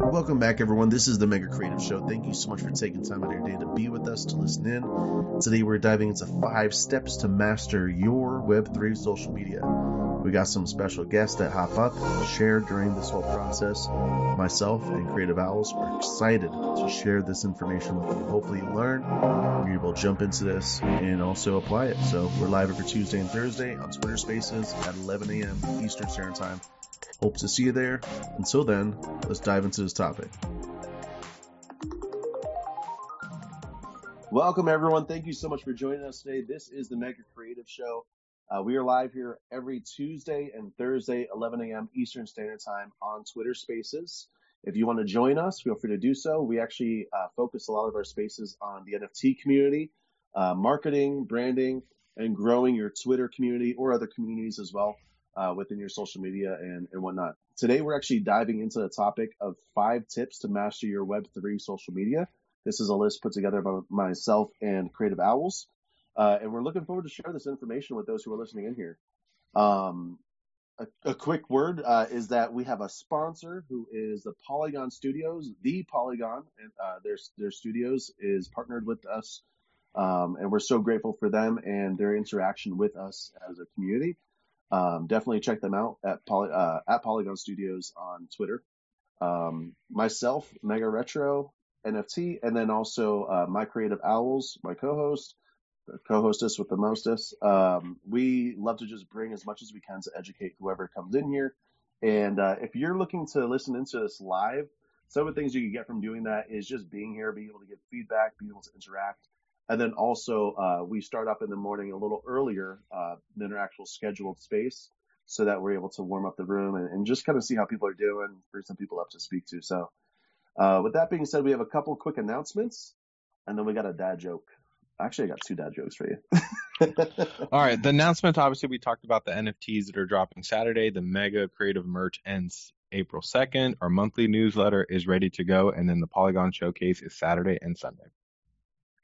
Welcome back, everyone. This is the Mega Creative Show. Thank you so much for taking time out of your day to be with us, to listen in. Today, we're diving into five steps to master your Web3 social media. We got some special guests that hop up, and share during this whole process. Myself and Creative Owls are excited to share this information with you. Hopefully, you learn, able to jump into this and also apply it. So, we're live every Tuesday and Thursday on Twitter Spaces at 11 a.m. Eastern Standard Time. Hope to see you there. Until then, let's dive into this topic. Welcome, everyone. Thank you so much for joining us today. This is the Mega Creative Show. Uh, we are live here every Tuesday and Thursday, 11 a.m. Eastern Standard Time on Twitter Spaces. If you want to join us, feel free to do so. We actually uh, focus a lot of our spaces on the NFT community, uh, marketing, branding, and growing your Twitter community or other communities as well uh, within your social media and, and whatnot. Today, we're actually diving into the topic of five tips to master your Web3 social media. This is a list put together by myself and Creative Owls. Uh, and we're looking forward to share this information with those who are listening in here. Um, a, a, quick word uh, is that we have a sponsor who is the Polygon Studios. The Polygon, and uh, their their studios is partnered with us, um, and we're so grateful for them and their interaction with us as a community. Um, definitely check them out at Poly, uh, at Polygon Studios on Twitter. Um, myself, Mega Retro NFT, and then also uh, my Creative Owls, my co-host, co-hostess with the mostest. Um, we love to just bring as much as we can to educate whoever comes in here. And uh, if you're looking to listen into this live, some of the things you can get from doing that is just being here, being able to get feedback, being able to interact. And then also, uh, we start up in the morning a little earlier uh, than our actual scheduled space so that we're able to warm up the room and, and, just kind of see how people are doing, bring some people up to speak to. So, uh, with that being said, we have a couple quick announcements and then we got a dad joke. Actually, I got two dad jokes for you. All right. The announcement obviously, we talked about the NFTs that are dropping Saturday. The mega creative merch ends April 2nd. Our monthly newsletter is ready to go. And then the Polygon showcase is Saturday and Sunday.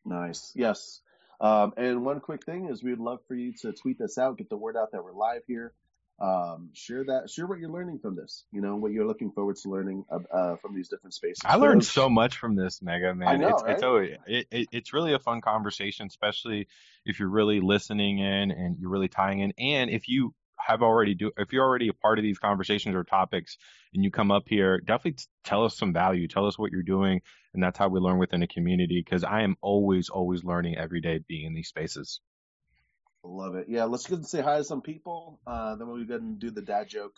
Nice. Yes. Um, and one quick thing is we'd love for you to tweet this out, get the word out that we're live here. Um, share that, share what you're learning from this, you know, what you're looking forward to learning uh, from these different spaces. I learned so much from this, Mega man. I know, it's, right? it's, always, it, it, it's really a fun conversation, especially if you're really listening in and you're really tying in. And if you have already do if you're already a part of these conversations or topics and you come up here definitely tell us some value tell us what you're doing and that's how we learn within a community because i am always always learning every day being in these spaces. Love it. Yeah let's go and say hi to some people uh, then we'll go and do the dad joke.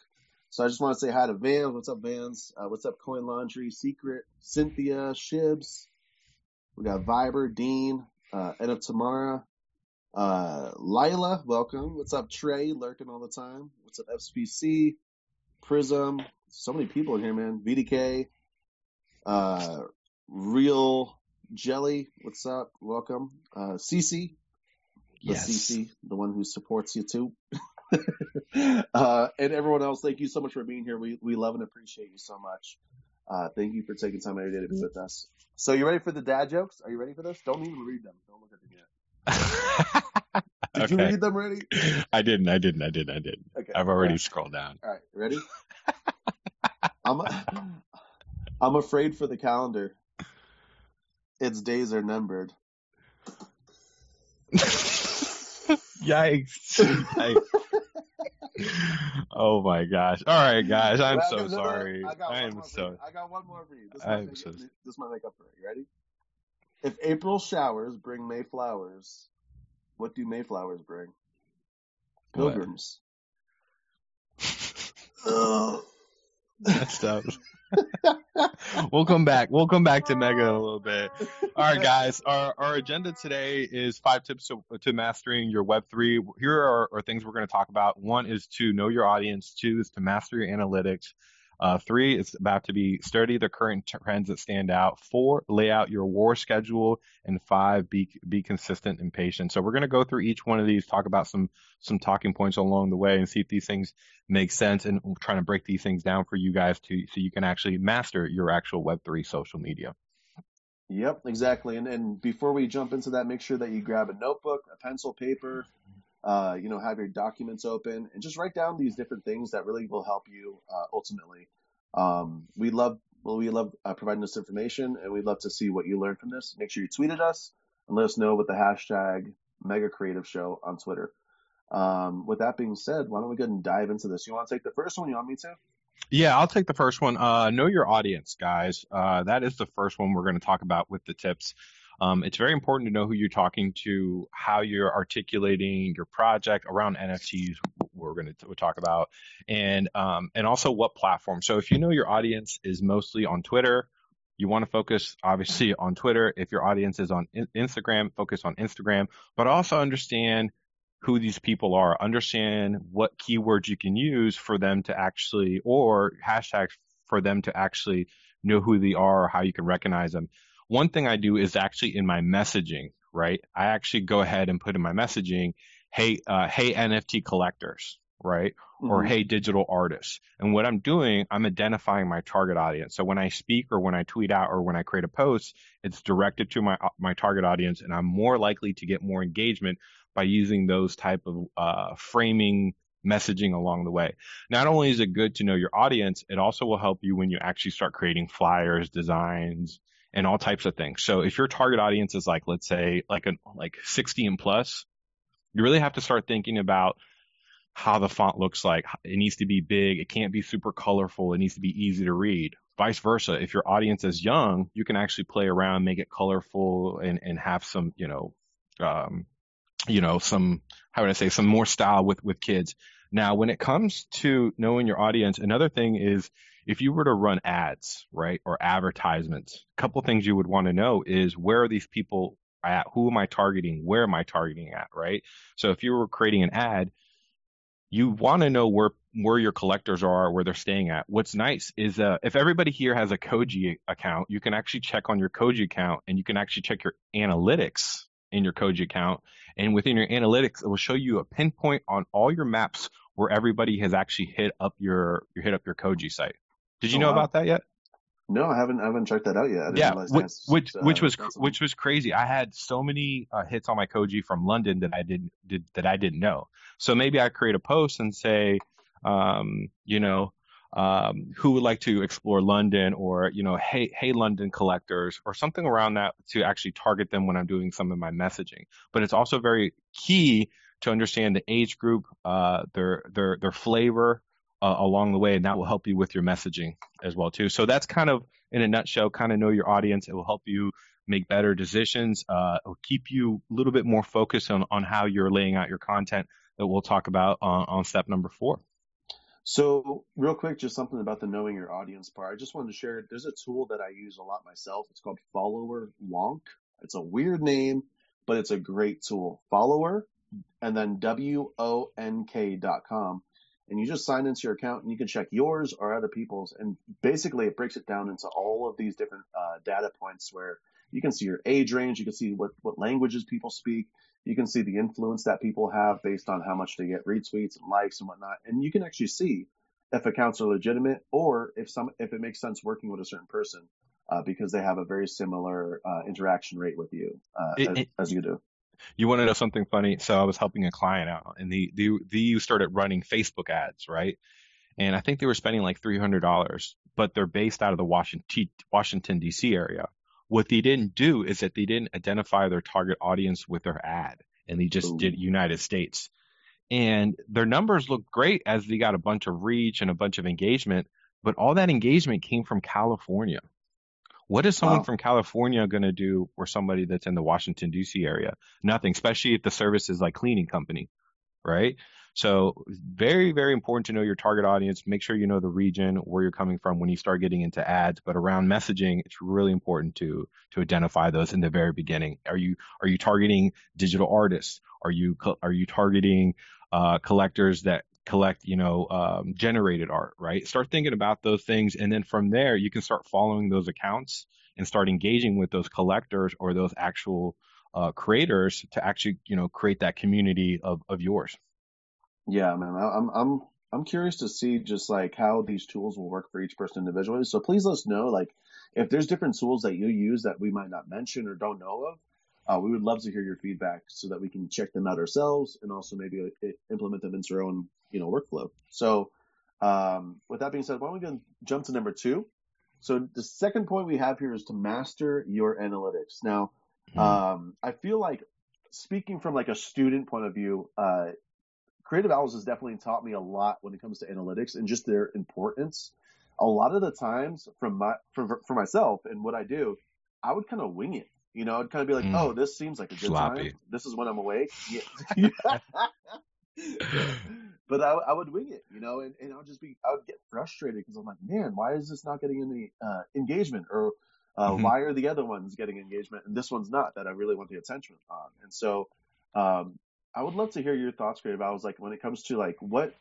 So i just want to say hi to vans. What's up vans? Uh, what's up coin laundry secret cynthia shibs. We got viber dean uh, Ed Tamara, uh, Lila, welcome. What's up, Trey? Lurking all the time. What's up, FSPC? Prism. So many people in here, man. VDK. Uh, Real Jelly. What's up? Welcome. Uh, CC. The yes. CC, the one who supports you too. uh, and everyone else, thank you so much for being here. We, we love and appreciate you so much. Uh, thank you for taking time out of your day to be with us. So you ready for the dad jokes? Are you ready for this? Don't even read them. Don't look at them yet. Did okay. you read them already? I didn't. I didn't. I didn't. I didn't. Okay. I've already right. scrolled down. All right. Ready? I'm I'm afraid for the calendar. Its days are numbered. Yikes. Yikes. oh my gosh. All right, guys. I'm Well, so no, no, no, sorry. I, I am so. I got one more for you. This might, make, so- this might make up for it. You ready? If April showers bring May flowers, what do Mayflowers bring? Pilgrims. Ugh. Messed up. we'll come back. We'll come back to Mega in a little bit. All right, guys. Our our agenda today is five tips to, to mastering your Web three. Here are, are things we're going to talk about. One is to know your audience. Two is to master your analytics. Uh, three it's about to be study the current trends that stand out. Four, lay out your war schedule, and five, be be consistent and patient. So we're going to go through each one of these, talk about some some talking points along the way, and see if these things make sense, and we're trying to break these things down for you guys to so you can actually master your actual Web three social media. Yep, exactly. And and before we jump into that, make sure that you grab a notebook, a pencil, paper, uh, you know, have your documents open and just write down these different things that really will help you uh, ultimately. Um, we love Well, we love uh, providing this information, and we'd love to see what you learned from this. Make sure you tweet at us and let us know with the hashtag Mega Creative Show on Twitter. Um, with that being said, why don't we go and dive into this? You want to take the first one? You want me to? Yeah, I'll take the first one. Uh, know your audience, guys. Uh, that is the first one we're going to talk about with the tips. Um, it's very important to know who you're talking to, how you're articulating your project around NFTs. We're going to talk about, and um, and also what platform. So if you know your audience is mostly on Twitter, you want to focus obviously on Twitter. If your audience is on Instagram, focus on Instagram, but also understand who these people are, understand what keywords you can use for them to actually, or hashtags for them to actually know who they are or how you can recognize them. One thing I do is actually in my messaging, right? I actually go ahead and put in my messaging, hey, uh, hey NFT collectors, right? Mm-hmm. Or hey digital artists. And what I'm doing, I'm identifying my target audience. So when I speak or when I tweet out or when I create a post, it's directed to my my target audience, and I'm more likely to get more engagement by using those type of uh, framing messaging along the way. Not only is it good to know your audience, it also will help you when you actually start creating flyers, designs, and all types of things. So if your target audience is like, let's say, like a like 60 and plus, you really have to start thinking about how the font looks like. It needs to be big. It can't be super colorful. It needs to be easy to read. Vice versa. If your audience is young, you can actually play around, make it colorful and, and have some, you know, um, you know, some, how would I say, some more style with, with kids. Now, when it comes to knowing your audience, another thing is if you were to run ads, right, or advertisements, a couple things you would want to know is where are these people at? Who am I targeting? Where am I targeting at, right? So if you were creating an ad, you want to know where where your collectors are, where they're staying at. What's nice is uh, if everybody here has a Koji account, you can actually check on your Koji account and you can actually check your analytics in your Koji account. And within your analytics, it will show you a pinpoint on all your maps where everybody has actually hit up your, your hit up your Koji site. Did you oh, know wow. about that yet? No, I haven't. I haven't checked that out yet. yeah, which which, uh, which was which was crazy. I had so many uh, hits on my Koji from London that I didn't did that I didn't know. So maybe I create a post and say, um, you know, um, who would like to explore London or, you know, hey, hey, London collectors or something around that to actually target them when I'm doing some of my messaging. But it's also very key to understand the age group, uh, their, their, their flavor, uh, along the way, and that will help you with your messaging as well too. So that's kind of in a nutshell, kind of know your audience. It will help you make better decisions. Uh, it will keep you a little bit more focused on on how you're laying out your content that we'll talk about on, on step number four. So, real quick, just something about the knowing your audience part. I just wanted to share. There's a tool that I use a lot myself. It's called Follower Wonk. It's a weird name, but it's a great tool. Follower, and then W O N K dot com, and you just sign into your account, and you can check yours or other people's. And basically, it breaks it down into all of these different uh, data points where you can see your age range, you can see what what languages people speak, you can see the influence that people have based on how much they get retweets and likes and whatnot. And you can actually see if accounts are legitimate or if some, if it makes sense working with a certain person, uh, because they have a very similar, uh, interaction rate with you, uh, it, as, it, as, you do. You want to know something funny? So I was helping a client out and the, the, the started running Facebook ads, right? And I think they were spending like $300, but they're based out of the Washington, Washington DC area. What they didn't do is that they didn't identify their target audience with their ad and they just Ooh. did United States. And their numbers looked great as they got a bunch of reach and a bunch of engagement, but all that engagement came from California. What is someone wow. from California going to do for somebody that's in the Washington D.C. area? Nothing, especially if the service is like cleaning company, right? So very, very important to know your target audience. Make sure you know the region where you're coming from when you start getting into ads. But around messaging, it's really important to to identify those in the very beginning. Are you are you targeting digital artists? Are you are you targeting uh, collectors that collect, you know, um, generated art, right? Start thinking about those things, and then from there, you can start following those accounts and start engaging with those collectors or those actual uh, creators to actually, you know, create that community of of yours. Yeah, man, I'm I'm I'm curious to see just like how these tools will work for each person individually. So please let us know, like, if there's different tools that you use that we might not mention or don't know of. Uh, we would love to hear your feedback so that we can check them out ourselves and also maybe uh, implement them into our own, you know, workflow. So, um, with that being said, why don't we go jump to number two? So the second point we have here is to master your analytics. Now, Mhm. um, I feel like speaking from like a student point of view, uh, Creative Owls has definitely taught me a lot when it comes to analytics and just their importance. A lot of the times, from my for for myself and what I do, I would kind of wing it. You know, I'd kind of be like, Mm. "Oh, this seems like a good Sloppy. time. This is when I'm awake." Yeah. but I, I would wing it, you know, and, and I would just be, I would get frustrated because I'm like, man, why is this not getting any uh, engagement, or uh, Mhm. why are the other ones getting engagement and this one's not that I really want the attention on? And so, um, I would love to hear your thoughts, Creative. I was like, when it comes to like what,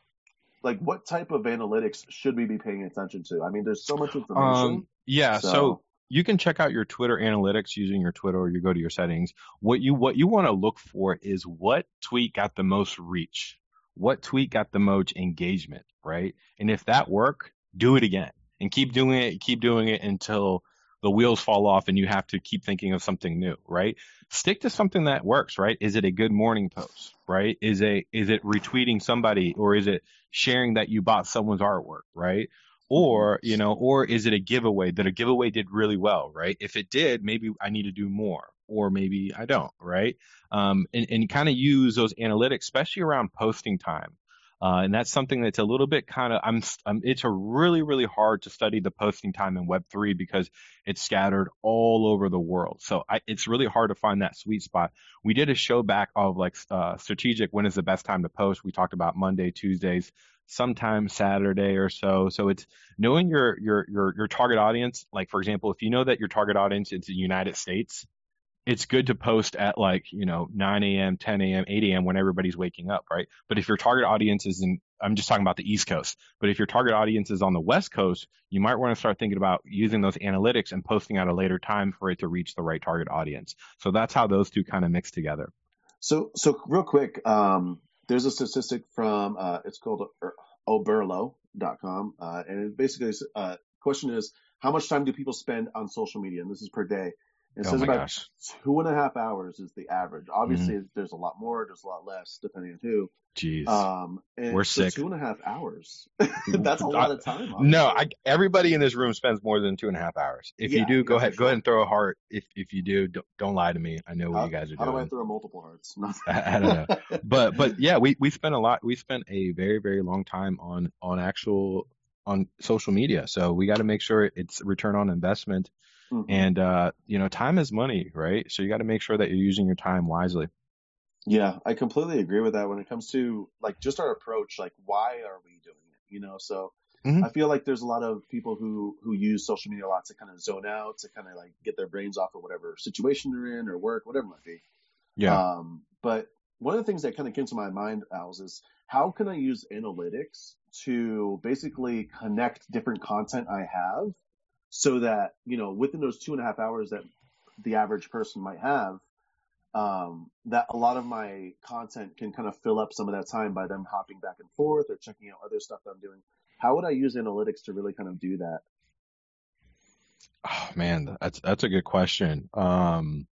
like what type of analytics should we be paying attention to? I mean, there's so much information. Um, yeah. So, So- you can check out your Twitter analytics using your Twitter, or you go to your settings. What you what you want to look for is what tweet got the most reach, what tweet got the most engagement, right? And if that work, do it again and keep doing it, keep doing it until the wheels fall off and you have to keep thinking of something new, right? Stick to something that works, right? Is it a good morning post, right? Is a is it retweeting somebody or is it sharing that you bought someone's artwork, right? Or, you know, or is it a giveaway that a giveaway did really well, right? If it did, maybe I need to do more or maybe I don't, right? Um, and, and kind of use those analytics, especially around posting time. Uh, and that's something that's a little bit kind of, I'm, I'm, it's a really, really hard to study the posting time in Web3 because it's scattered all over the world. So I, it's really hard to find that sweet spot. We did a show back of like, uh, strategic, when is the best time to post? We talked about Monday, Tuesdays, sometime Saturday or so. So it's knowing your, your, your, your target audience. Like, for example, if you know that your target audience is the United States, it's good to post at like, you know, 9 a.m., 10 a.m., 8 a.m. when everybody's waking up, right? But if your target audience is in, I'm just talking about the East Coast, but if your target audience is on the West Coast, you might want to start thinking about using those analytics and posting at a later time for it to reach the right target audience. So that's how those two kind of mix together. So, so real quick, um, there's a statistic from, uh, it's called oberlo.com. Uh, and it basically, uh, question is, how much time do people spend on social media? And this is per day. It oh says about gosh. two and a half hours is the average. Obviously, there's a lot more, there's a lot less, depending on who. Jeez. Um, and We're so sick. Two and a half hours. That's a lot of time. No. I, everybody in this room spends more than two and a half hours. If Yeah, you do, go ahead, go ahead and throw a heart. If if you do, don't, don't lie to me. I know what How, you guys are doing. how do I throw multiple hearts? I, I don't know, but but yeah, we we spent a lot. We spent a very very long time on on actual on social media. So we got to make sure it's return on investment. Mhm. And uh, you know, time is money, right? So you got to make sure that you're using your time wisely. Yeah, I completely agree with that when it comes to like just our approach, like why are we doing it? You know, so Mhm. I feel like there's a lot of people who who use social media a lot to kind of zone out, to kind of like get their brains off of whatever situation they're in or work, whatever it might be. Yeah. Um, but one of the things that kind of came to my mind, Als, is how can I use analytics to basically connect different content I have so that, you know, within those two and a half hours that the average person might have, um, that a lot of my content can kind of fill up some of that time by them hopping back and forth or checking out other stuff that I'm doing. How would I use analytics to really kind of do that? Oh man, that's that's a good question. Um,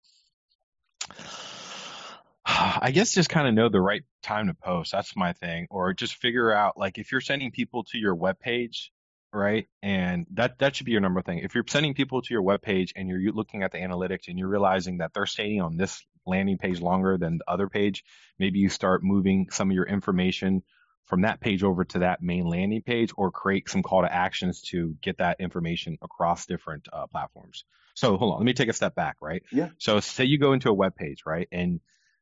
I guess just kind of know the right time to post. That's my thing. Or just figure out like if you're sending people to your web page, right? And that that should be your number thing. If you're sending people to your web page and you're looking at the analytics and you're realizing that they're staying on this landing page longer than the other page, maybe you start moving some of your information from that page over to that main landing page or create some call to actions to get that information across different uh, platforms. So hold on, let me take a step back, right? Yeah. So say you go into a web page, right? And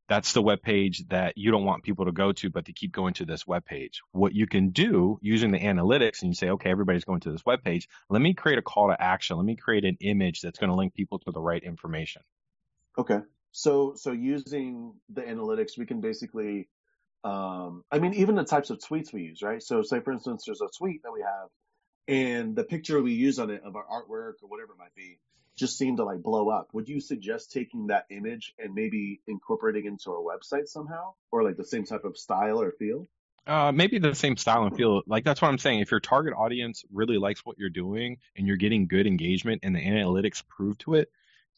that's the web page that you don't want people to go to, but to keep going to this web page. What you can do using the analytics and you say, okay, everybody's going to this web page. Let me create a call to action. Let me create an image that's going to link people to the right information. Okay. So, so using the analytics, we can basically, um, I mean, even the types of tweets we use, right? So say, for instance, there's a tweet that we have and the picture we use on it of our artwork or whatever it might be just seemed to like blow up. Would you suggest taking that image and maybe incorporating into our website somehow or like the same type of style or feel? Uh, maybe the same style and feel. Like that's what I'm saying. If your target audience really likes what you're doing and you're getting good engagement and the analytics prove to it,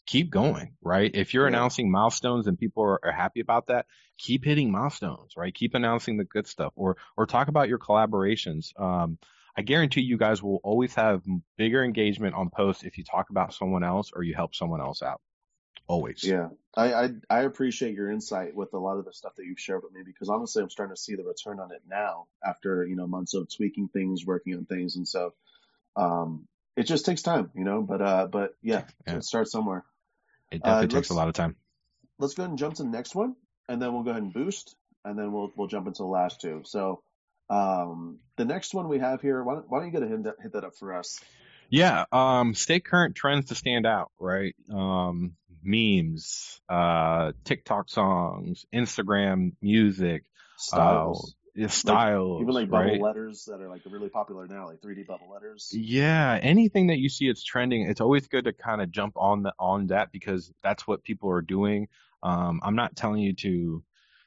keep going, right? If you're Yeah. announcing milestones and people are, are happy about that, keep hitting milestones, right? Keep announcing the good stuff or or talk about your collaborations. Um, I guarantee you guys will always have bigger engagement on posts if you talk about someone else or you help someone else out. Always. Yeah, I, I I appreciate your insight with a lot of the stuff that you've shared with me because honestly, I'm starting to see the return on it now after you know months of tweaking things, working on things, and so um, it just takes time, you know. But uh, but yeah, yeah. it starts somewhere. It definitely uh, takes a lot of time. Let's go ahead and jump to the next one, and then we'll go ahead and boost, and then we'll we'll jump into the last two. So um, the next one we have here, why don't, why don't you get a hit that, hit that up for us? Yeah, um, stay current trends to stand out, right? Um, memes, uh, TikTok songs, Instagram music, styles. Uh, styles, like, even like bubble right? letters that are like really popular now, like 3D bubble letters. Yeah, anything that you see it's trending, it's always good to kind of jump on the on that because that's what people are doing. Um, I'm not telling you to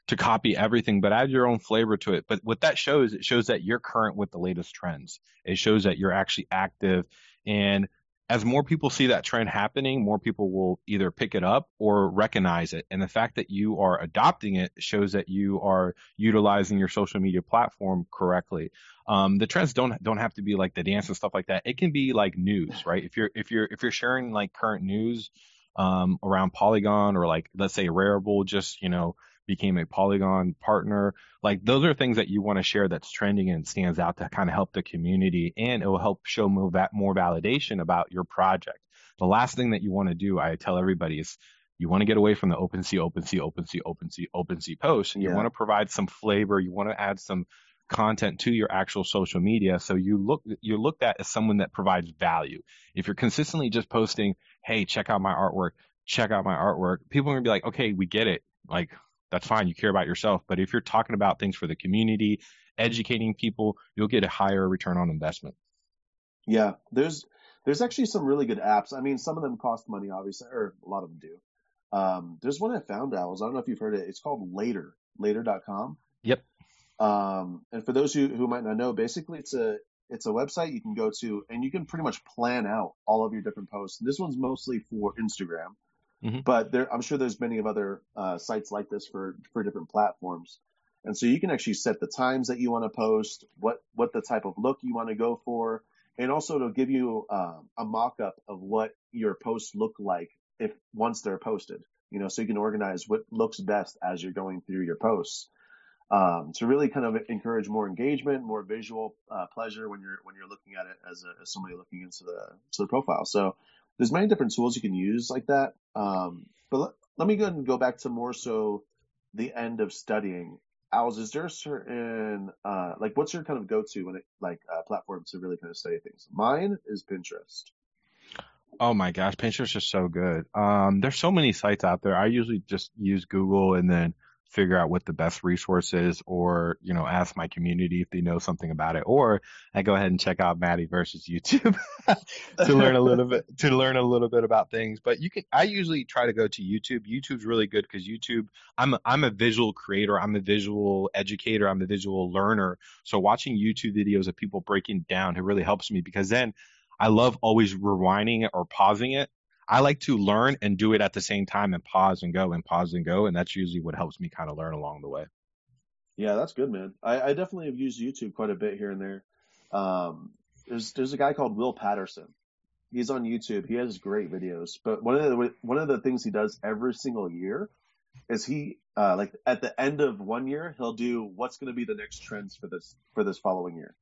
to copy everything, but add your own flavor to it. But what that shows, it shows that you're current with the latest trends. It shows that you're actually active and as more people see that trend happening, more people will either pick it up or recognize it. And the fact that you are adopting it shows that you are utilizing your social media platform correctly. Um, the trends don't don't have to be like the dance and stuff like that. It can be like news, right? If you're if you're if you're sharing like current news um, around Polygon or like let's say Rarible, just you know became a Polygon partner. Like those are things that you want to share that's trending and stands out to kind of help the community and it will help show more, more validation about your project. The last thing that you want to do, I tell everybody is you want to get away from the OpenSea, OpenSea, OpenSea, OpenSea, OpenSea post. And yeah. you want to provide some flavor. You want to add some content to your actual social media. So you look, you're looked at as someone that provides value. If you're consistently just posting, Hey, check out my artwork, check out my artwork. People are gonna be like, okay, we get it. Like that's fine. You care about yourself. But if you're talking about things for the community, educating people, you'll get a higher return on investment. Yeah, there's there's actually some really good apps. I mean, some of them cost money, obviously, or a lot of them do. Um, there's one I found, Owls. I don't know if you've heard it. It's called Later, later.com. Yep. Um, and for those who, who might not know, basically it's a it's a website you can go to and you can pretty much plan out all of your different posts. This one's mostly for Instagram. Mm-hmm. But there, I'm sure there's many of other uh, sites like this for for different platforms. And so you can actually set the times that you want to post, what what the type of look you want to go for, and also it'll give you um, a mock-up of what your posts look like if once they're posted. You know, so you can organize what looks best as you're going through your posts. Um, to really kind of encourage more engagement, more visual uh, pleasure when you're when you're looking at it as, a, as somebody looking into the to the profile. So there's many different tools you can use like that. Um, but let, let me go and go back to more so the end of studying. Owls, is there a certain uh, like what's your kind of go-to when it like uh, platform to really kind of study things? Mine is Pinterest. Oh my gosh, Pinterest is so good. Um, there's so many sites out there. I usually just use Google and then figure out what the best resource is or, you know, ask my community if they know something about it. Or I go ahead and check out Maddie versus YouTube to learn a little bit, to learn a little bit about things. But you can, I usually try to go to YouTube. YouTube's really good because YouTube, I'm a, I'm a visual creator. I'm a visual educator. I'm a visual learner. So watching YouTube videos of people breaking down, it really helps me because then I love always rewinding it or pausing it I like to learn and do it at the same time and pause and go and pause and go. And that's usually what helps me kind of learn along the way. Yeah, that's good, man. I, I definitely have used YouTube quite a bit here and there. Um, there's, there's a guy called Will Paterson. He's on YouTube. He has great videos, but one of the, one of the things he does every single year is he, uh, like at the end of one year, he'll do what's going to be the next trends for this, for this following year.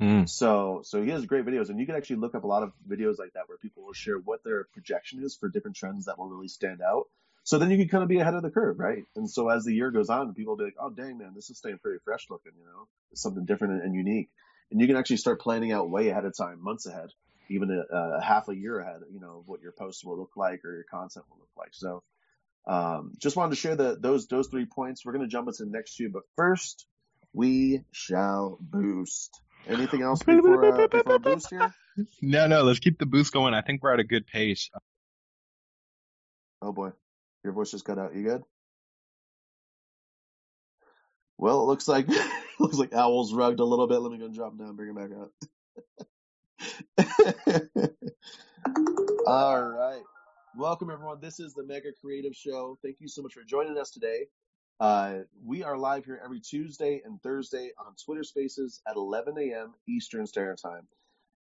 Mm. So, so he has great videos, and you can actually look up a lot of videos like that where people will share what their projection is for different trends that will really stand out. So then you can kind of be ahead of the curve, right? And so as the year goes on, people will be like, "Oh, dang man, this is staying pretty fresh looking," you know, it's something different and unique. And you can actually start planning out way ahead of time, months ahead, even a, a half a year ahead, you know, of what your posts will look like or your content will look like. So, um, just wanted to share the, those those three points. We're going to jump into the next two, but first we shall boost. Anything else before, uh, before boost here? No, no. Let's keep the boost going. I think we're at a good pace. Oh boy, your voice just cut out. You good? Well, it looks like looks like Owl's rugged a little bit. Let me go and drop down, bring him back up. All right. Welcome everyone. This is the Mega Creative Show. Thank you so much for joining us today. Uh, we are live here every Tuesday and Thursday on Twitter Spaces at 11 a.m. Eastern Standard Time.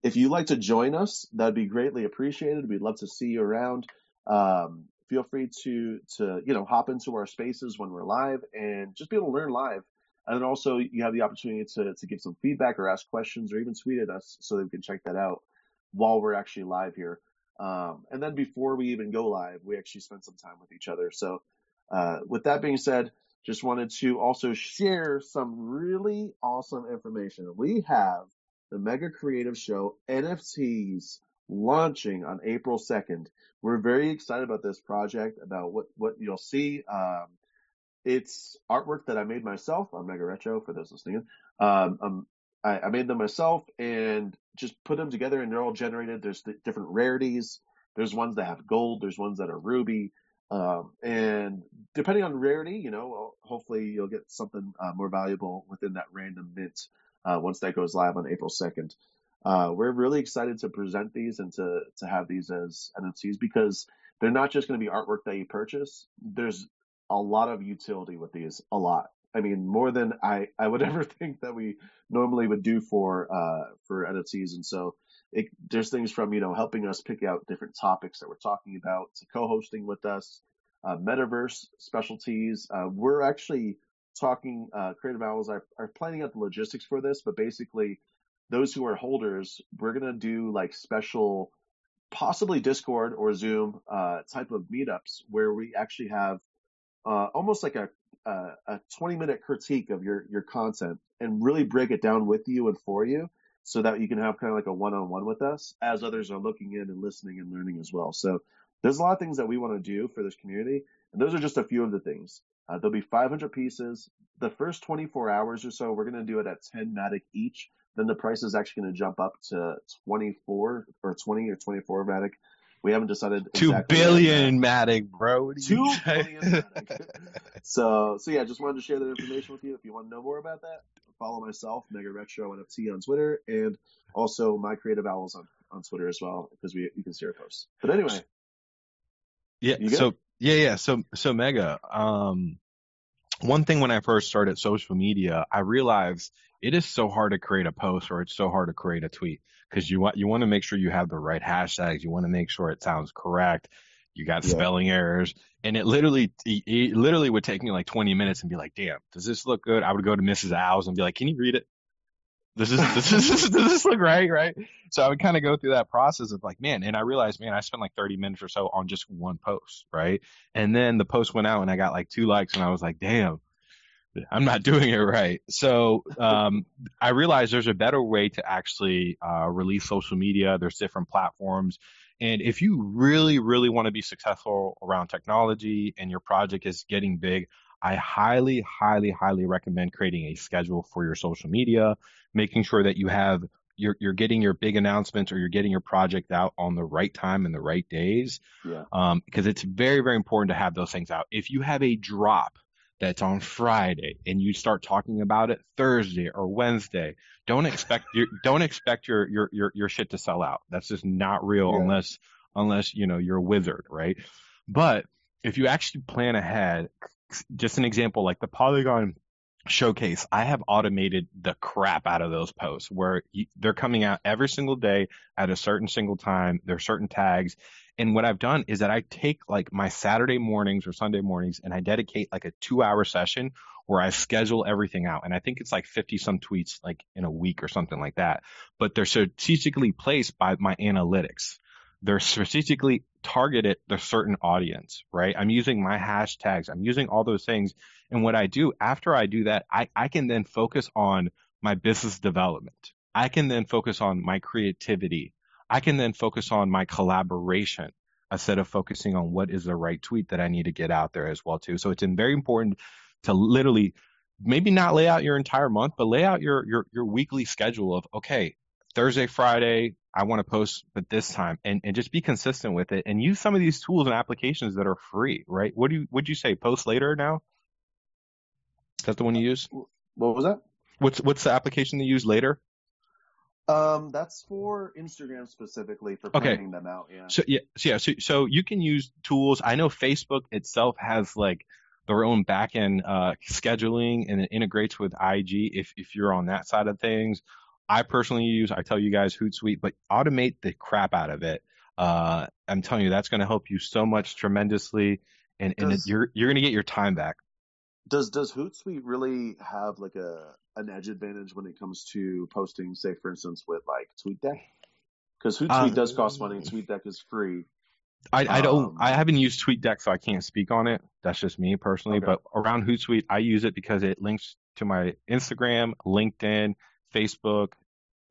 If you'd like to join us, that'd be greatly appreciated. We'd love to see you around. Um, feel free to to you know hop into our spaces when we're live and just be able to learn live. And then also you have the opportunity to to give some feedback or ask questions or even tweet at us so that we can check that out while we're actually live here. Um, and then before we even go live, we actually spend some time with each other. So uh, with that being said, just wanted to also share some really awesome information. We have the Mega Creative Show NFTs launching on April 2nd. We're very excited about this project, about what, what you'll see. Um, it's artwork that I made myself on Mega Retro for those listening. Um, um, I, I, made them myself and just put them together and they're all generated. There's the different rarities. There's ones that have gold. There's ones that are ruby. Um, and depending on rarity, you know, hopefully you'll get something uh, more valuable within that random mint uh, once that goes live on April 2nd. Uh, we're really excited to present these and to, to have these as NFTs because they're not just going to be artwork that you purchase. There's a lot of utility with these, a lot. I mean, more than I, I would ever think that we normally would do for, uh, for NFTs. And so it, there's things from, you know, helping us pick out different topics that we're talking about to co-hosting with us, uh, metaverse specialties. Uh, we're actually talking, uh, Creative Owls are, are planning out the logistics for this, but basically those who are holders, we're going to do like special, possibly Discord or Zoom, uh, type of meetups where we actually have, uh, almost like a, a, a 20 minute critique of your, your content and really break it down with you and for you so that you can have kind of like a one on one with us as others are looking in and listening and learning as well. So there's a lot of things that we want to do for this community. And those are just a few of the things. Uh, there'll be 500 pieces. The first 24 hours or so, we're going to do it at 10 Matic each. Then the price is actually going to jump up to 24 or 20 or 24 Matic. We haven't decided. Two exactly billion Matic, bro. Two billion Matic. so, so yeah, just wanted to share that information with you. If you want to know more about that, follow myself, Mega Retro NFT on Twitter, and also my Creative Owls on, on Twitter as well, because we you can see our posts. But anyway. Yeah. So yeah, yeah. So so Mega. Um, one thing when I first started social media, I realized it is so hard to create a post or it's so hard to create a tweet because you want you want to make sure you have the right hashtags. You want to make sure it sounds correct. You got yeah. spelling errors, and it literally it, it literally would take me like 20 minutes and be like, "Damn, does this look good?" I would go to Mrs. Owls and be like, "Can you read it?" This is this is does this look right, right? So I would kind of go through that process of like, man, and I realized, man, I spent like 30 minutes or so on just one post, right? And then the post went out and I got like two likes, and I was like, damn, I'm not doing it right. So um, I realized there's a better way to actually uh, release social media. There's different platforms. And if you really, really want to be successful around technology and your project is getting big, I highly, highly, highly recommend creating a schedule for your social media, making sure that you have you're you're getting your big announcements or you're getting your project out on the right time and the right days. Yeah. Um, because it's very, very important to have those things out. If you have a drop that's on Friday and you start talking about it Thursday or Wednesday, don't expect your don't expect your your your your shit to sell out. That's just not real yeah. unless unless you know you're a wizard, right? But if you actually plan ahead, just an example like the Polygon showcase, I have automated the crap out of those posts where they're coming out every single day at a certain single time. There are certain tags. And what I've done is that I take like my Saturday mornings or Sunday mornings and I dedicate like a two hour session where I schedule everything out. And I think it's like 50 some tweets like in a week or something like that. But they're strategically placed by my analytics they're strategically targeted a certain audience, right? I'm using my hashtags. I'm using all those things. And what I do after I do that, I, I can then focus on my business development. I can then focus on my creativity. I can then focus on my collaboration instead of focusing on what is the right tweet that I need to get out there as well too. So it's very important to literally maybe not lay out your entire month, but lay out your your your weekly schedule of okay, Thursday, Friday, I want to post, but this time, and, and just be consistent with it, and use some of these tools and applications that are free, right? What do you would you say? Post later now? Is that the one you use? What was that? What's what's the application that you use later? Um, that's for Instagram specifically for planning okay. them out. Yeah. So yeah, so yeah, so so you can use tools. I know Facebook itself has like their own backend uh, scheduling and it integrates with IG if if you're on that side of things. I personally use, I tell you guys Hootsuite, but automate the crap out of it. Uh, I'm telling you, that's going to help you so much tremendously, and, and does, you're you're going to get your time back. Does does Hootsuite really have like a an edge advantage when it comes to posting, say for instance, with like TweetDeck? Because Hootsuite uh, does cost money, and TweetDeck is free. I, I don't um, I haven't used TweetDeck, so I can't speak on it. That's just me personally. Okay. But around Hootsuite, I use it because it links to my Instagram, LinkedIn, Facebook,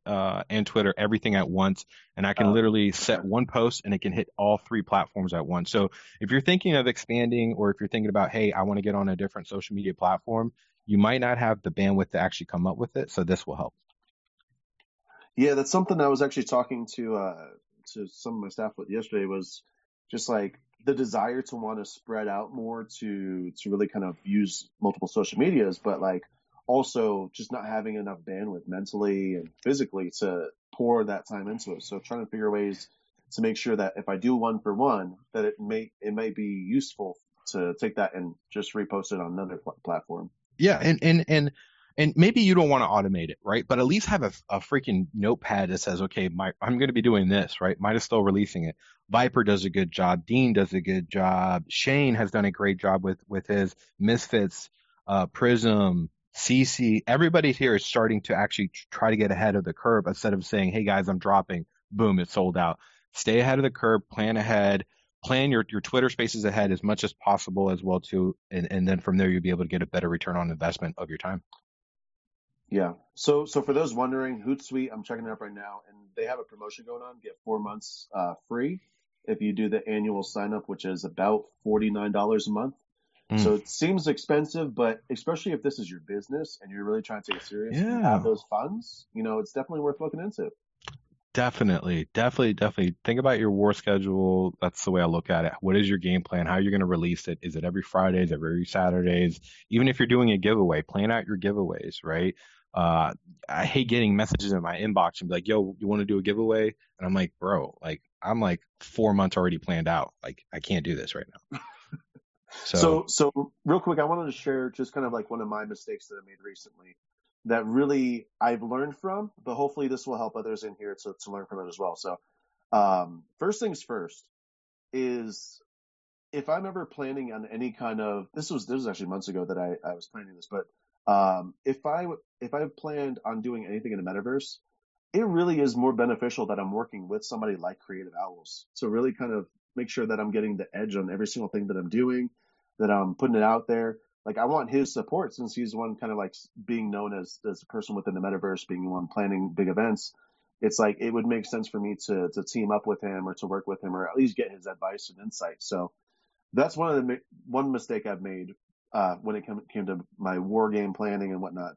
uh, and Twitter, everything at once. And I can oh. literally set one post and it can hit all three platforms at once. So if you're thinking of expanding or if you're thinking about, hey, I want to get on a different social media platform, you might not have the bandwidth to actually come up with it. So this will help. Yeah, that's something I was actually talking to uh, to some of my staff with yesterday was just like the desire to want to spread out more to to really kind of use multiple social medias, but like also just not having enough bandwidth mentally and physically to pour that time into it. So trying to figure ways to make sure that if I do one for one, that it may it may be useful to take that and just repost it on another pl- platform. Yeah, and and and and maybe you don't want to automate it, right? But at least have a, a freaking notepad that says, okay, my, I'm going to be doing this, right? Might as still releasing it. Viper does a good job. Dean does a good job. Shane has done a great job with with his Misfits, uh, Prism, CC, everybody here is starting to actually try to get ahead of the curve instead of saying, hey guys, I'm dropping. Boom, it's sold out. Stay ahead of the curve, plan ahead, plan your, your Twitter spaces ahead as much as possible as well too. And, and then from there, you'll be able to get a better return on investment of your time. Yeah. So, so for those wondering, Hootsuite, I'm checking it out right now and they have a promotion going on. Get four months, uh, free if you do the annual sign up, which is about $49 a month. Mm. So it seems expensive, but especially if this is your business and you're really trying to take it serious yeah. have those funds, you know, it's definitely worth looking into. Definitely, definitely, definitely. Think about your war schedule. That's the way I look at it. What is your game plan? How are you going to release it? Is it every Fridays, every Saturdays? Even if you're doing a giveaway, plan out your giveaways, right? Uh, I hate getting messages in my inbox and be like, yo, you want to do a giveaway? And I'm like, bro, like, I'm like four months already planned out. Like, I can't do this right now. So, so, so real quick, I wanted to share just kind of like one of my mistakes that I made recently that really I've learned from, but hopefully this will help others in here to, to learn from it as well. So, um, first things first is if I'm ever planning on any kind of, this was, this was actually months ago that I, I was planning this, but, um, if I, if I've planned on doing anything in the metaverse, it really is more beneficial that I'm working with somebody like Creative Owls to really kind of make sure that I'm getting the edge on every single thing that I'm doing, that I'm putting it out there. Like I want his support since he's the one kind of like being known as as a person within the metaverse, being one planning big events. It's like it would make sense for me to to team up with him or to work with him or at least get his advice and insight. So that's one of the one mistake I've made uh, when it came, came to my war game planning and whatnot.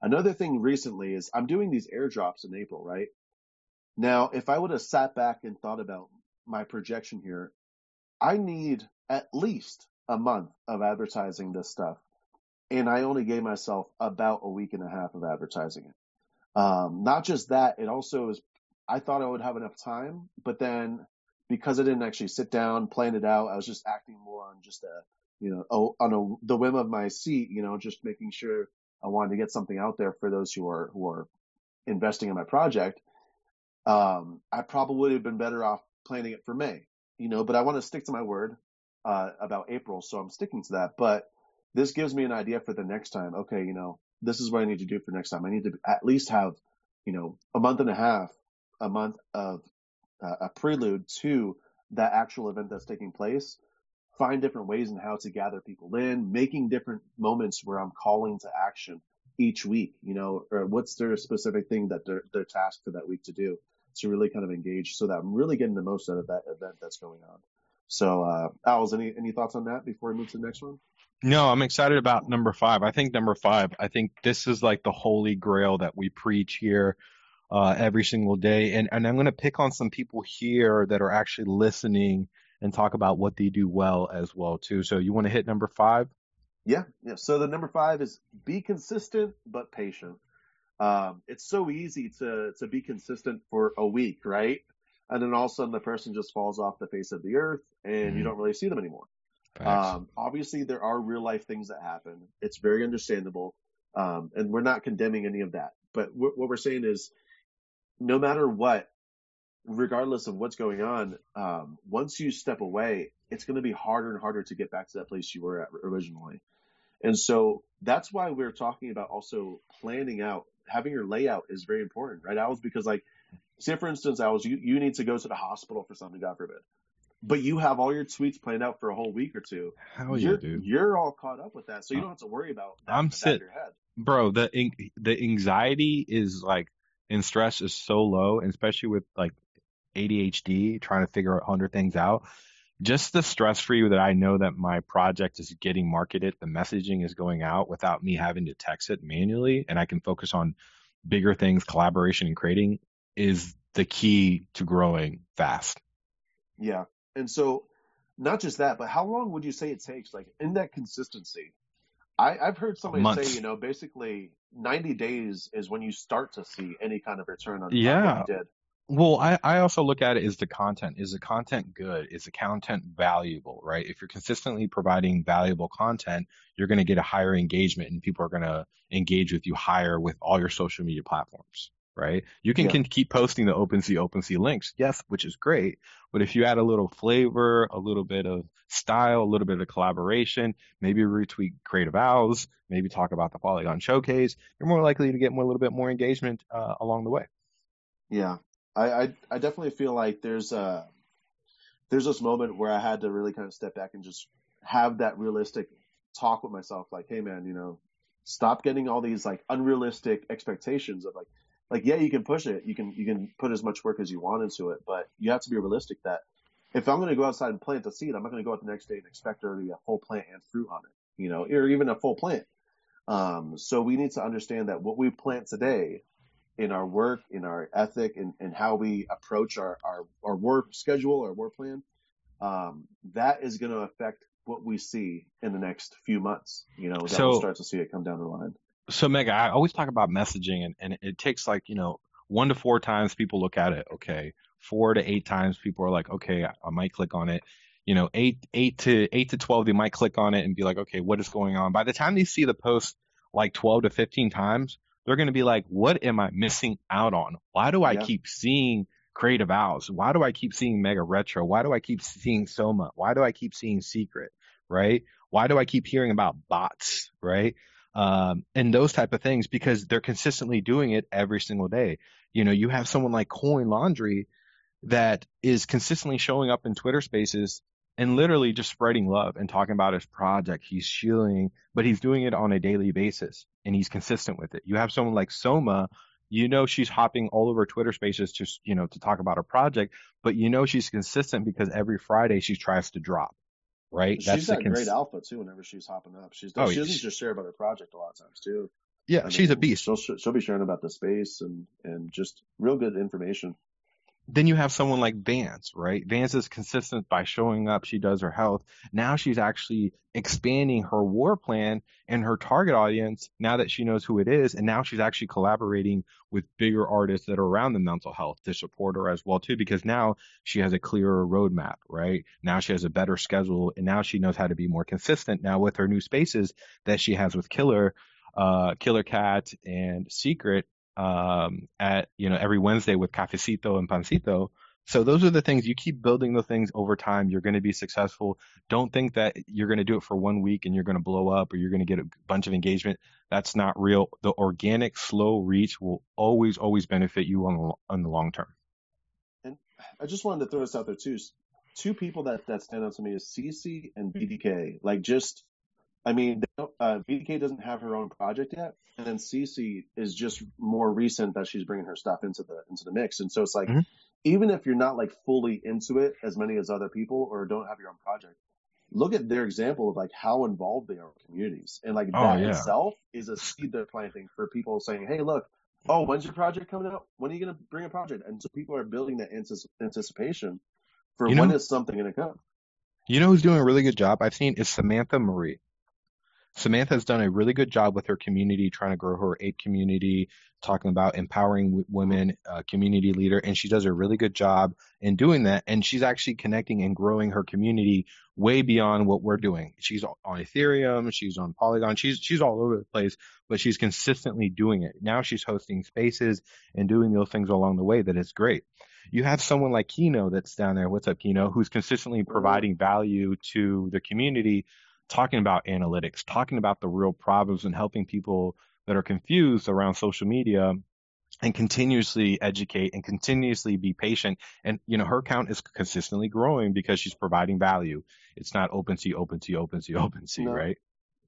Another thing recently is I'm doing these airdrops in April, right? Now, if I would have sat back and thought about my projection here, I need at least a month of advertising this stuff. And I only gave myself about a week and a half of advertising it. Um, not just that, it also is, I thought I would have enough time, but then because I didn't actually sit down, plan it out, I was just acting more on just a, you know, oh, on a, the whim of my seat, you know, just making sure I wanted to get something out there for those who are, who are investing in my project. Um, I probably would have been better off planning it for May, you know, but I want to stick to my word uh, about April, so I'm sticking to that. But this gives me an idea for the next time. Okay, you know, this is what I need to do for next time. I need to at least have, you know, a month and a half, a month of uh, a prelude to that actual event that's taking place. Find different ways and how to gather people in, making different moments where I'm calling to action each week, you know, or what's their specific thing that they're, they're tasked for that week to do to really kind of engage so that I'm really getting the most out of that event that's going on. So, uh, Owls, any, any thoughts on that before we move to the next one? No, I'm excited about number five. I think number five, I think this is like the holy grail that we preach here uh, every single day. And, and I'm going to pick on some people here that are actually listening and talk about what they do well as well, too. So you want to hit number five? Yeah. Yeah. So the number five is be consistent, but patient. Um, it's so easy to, to be consistent for a week, right? And then all of a sudden the person just falls off the face of the earth and mm-hmm. you don't really see them anymore. Um, obviously, there are real life things that happen. It's very understandable, um, and we're not condemning any of that. But what we're saying is, no matter what, regardless of what's going on, um, once you step away, it's going to be harder and harder to get back to that place you were at originally. And so that's why we're talking about also planning out, having your layout is very important, right? I was because like, say for instance, I was you, you need to go to the hospital for something, God forbid, but you have all your tweets planned out for a whole week or two. Hell you're, dude. You're all caught up with that, so you uh, don't have to worry about that I'm in the back sit- of your head. bro the the anxiety is like and stress is so low and especially with like adhd trying to figure a hundred things out just the stress free that i know that my project is getting marketed the messaging is going out without me having to text it manually and i can focus on bigger things collaboration and creating is the key to growing fast Yeah. And so not just that, but how long would you say it takes, like in that consistency? I, I've heard somebody Months. say, you know, basically 90 days is when you start to see any kind of return on, Yeah. what you did. Well, I, I also look at it as the content. Is the content good? Is the content valuable, right? If you're consistently providing valuable content, you're going to get a higher engagement and people are going to engage with you higher with all your social media platforms, right? You can, Yeah. can keep posting the OpenSea OpenSea links, yes, which is great. But if you add a little flavor, a little bit of style, a little bit of collaboration, maybe retweet creative owls, maybe talk about the Polygon showcase, you're more likely to get more, a little bit more engagement uh, along the way. Yeah. I, I, I definitely feel like there's a, there's this moment where I had to really kind of step back and just have that realistic talk with myself. Like, Hey man, you know, stop getting all these like unrealistic expectations of like, like, yeah, you can push it. You can, you can put as much work as you want into it, but you have to be realistic that if I'm going to go outside and plant a seed, I'm not going to go out the next day and expect there to be a full plant and fruit on it, you know, or even a full plant. Um, so we need to understand that what we plant today in our work, in our ethic, and, and how we approach our, our, our work schedule, our work plan, um, that is going to affect what we see in the next few months. You know, that So- we'll start to see it come down the line. So Mega, I always talk about messaging and, and it takes like, you know, one to four times people look at it. Okay. Four to eight times people are like, okay, I, I might click on it. You know, eight, eight to eight to 12, they might click on it and be like, okay, what is going on? By the time they see the post like 12 to 15 times, they're going to be like, what am I missing out on? Why do I Yeah. keep seeing creative owls? Why do I keep seeing mega retro? Why do I keep seeing Soma? Why do I keep seeing secret? Right? Why do I keep hearing about bots? Right? Um, and those type of things because they're consistently doing it every single day. You know, you have someone like Coin Laundry that is consistently showing up in Twitter spaces and literally just spreading love and talking about his project. He's shielding, but he's doing it on a daily basis and he's consistent with it. You have someone like Soma, you know, she's hopping all over Twitter spaces to, you know, to talk about her project, but you know, she's consistent because every Friday she tries to drop, right? She's the got cons- great alpha too. Whenever she's hopping up, she's Oh, she doesn't just share about her project a lot of times too. Yeah, I she's a beast. She'll she'll be sharing about the space and and just real good information. Then you have someone like Vance, right? Vance is consistent by showing up. She does her health. Now she's actually expanding her war plan and her target audience now that she knows who it is. And now she's actually collaborating with bigger artists that are around the mental health to support her as well too, because now she has a clearer roadmap, right? Now she has a better schedule and now she knows how to be more consistent now with her new spaces that she has with Killer, uh, Killer Cat and Secret um, at you know every Wednesday with Cafecito and Pancito. So those are the things you keep building the things over time. You're going to be successful. Don't think that you're going to do it for one week and you're going to blow up or you're going to get a bunch of engagement. That's not real. The organic, slow reach will always, always benefit you on the, on the long term. And I just wanted to throw this out there too. Two people that that stand out to me is CC and BDK. Like just, I mean, uh, BDK doesn't have her own project yet, and then CC is just more recent that she's bringing her stuff into the into the mix. And so it's like, Mhm. even if you're not like fully into it as many as other people or don't have your own project, look at their example of like how involved they are with communities, and like Oh, that yeah. itself is a seed they're planting for people saying, hey, look. Oh, when's your project coming out? When are you going to bring a project? And so people are building that antici- anticipation for You know- when is something going to come. You know who's doing a really good job I've seen is Samantha Marie. Samantha's done a really good job with her community, trying to grow her ape community, talking about empowering w- women, uh, community leader, and she does a really good job in doing that. And she's actually connecting and growing her community way beyond what we're doing. She's on Ethereum, she's on Polygon, she's she's all over the place, but she's consistently doing it. Now she's hosting spaces and doing those things along the way that is great. You have someone like Kino that's down there. What's up, Kino? Who's consistently providing value to the community talking about analytics, talking about the real problems and helping people that are confused around social media and continuously educate and continuously be patient. And, you know, her count is consistently growing because she's providing value. It's not open OpenSea, OpenSea, OpenSea, OpenSea, no. right?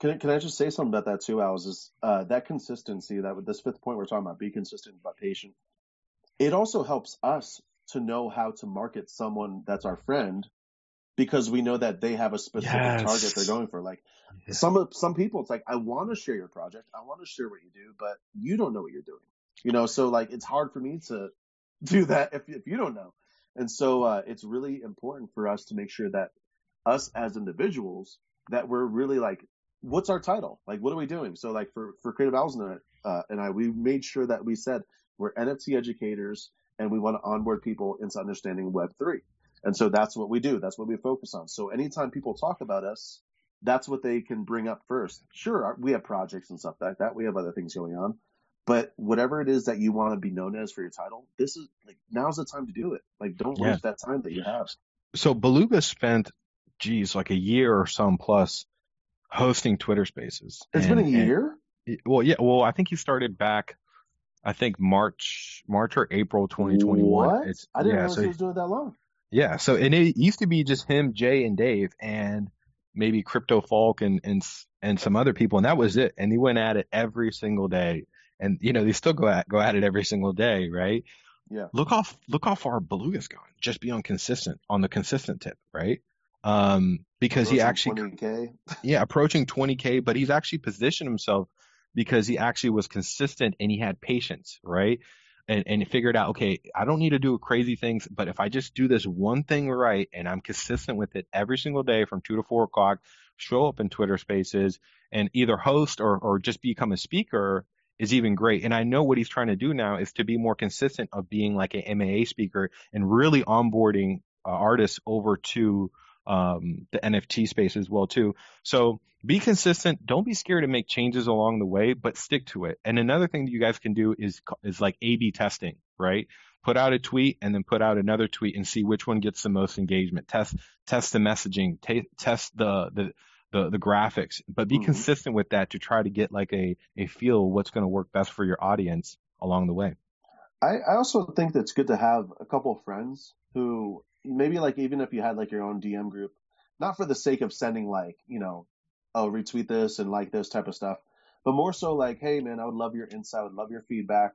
Can can I just say something about that too, Alex? Is uh, that consistency, that with this fifth point we're talking about, be consistent but patient. It also helps us to know how to market someone that's our friend because we know that they have a specific yes. target they're going for. Like yeah. some some people, it's like I want to share your project, I want to share what you do, but you don't know what you're doing. You know, so like it's hard for me to do that if if you don't know. And so uh, it's really important for us to make sure that us as individuals that we're really like, what's our title? Like, what are we doing? So like for for Creative Owls and uh, and I, we made sure that we said we're NFT educators and we want to onboard people into understanding Web three. And so that's what we do. That's what we focus on. So anytime people talk about us, that's what they can bring up first. Sure, we have projects and stuff like that. We have other things going on. But whatever it is that you want to be known as for your title, this is like now's the time to do it. Like don't yeah. waste that time that you have. So Beluga spent, geez, like a year or some plus hosting Twitter Spaces. It's and, been a year. And, well, yeah. Well, I think he started back. I think March, March or April 2021. What? It's, I didn't yeah, realize so he was doing that long. Yeah. So and it used to be just him, Jay, and Dave, and maybe Crypto Falk and and and some other people, and that was it. And he went at it every single day, and you know they still go at go at it every single day, right? Yeah. Look how look how far Beluga's gone. Just be on consistent on the consistent tip, right? Um, because approaching he actually 20K. yeah approaching 20k, but he's actually positioned himself because he actually was consistent and he had patience, right? And, and figured out, okay, I don't need to do crazy things, but if I just do this one thing right and I'm consistent with it every single day from two to four o'clock, show up in Twitter spaces and either host or, or just become a speaker is even great. And I know what he's trying to do now is to be more consistent of being like an MAA speaker and really onboarding uh, artists over to um, the NFT space as well too. So be consistent. Don't be scared to make changes along the way, but stick to it. And another thing that you guys can do is is like A/B testing, right? Put out a tweet and then put out another tweet and see which one gets the most engagement. Test test the messaging, t- test the the the, the graphics, but be mm-hmm. consistent with that to try to get like a a feel what's going to work best for your audience along the way. I, I also think that it's good to have a couple of friends who maybe like even if you had like your own DM group, not for the sake of sending like, you know, oh, retweet this and like this type of stuff, but more so like, hey man, I would love your insight, I would love your feedback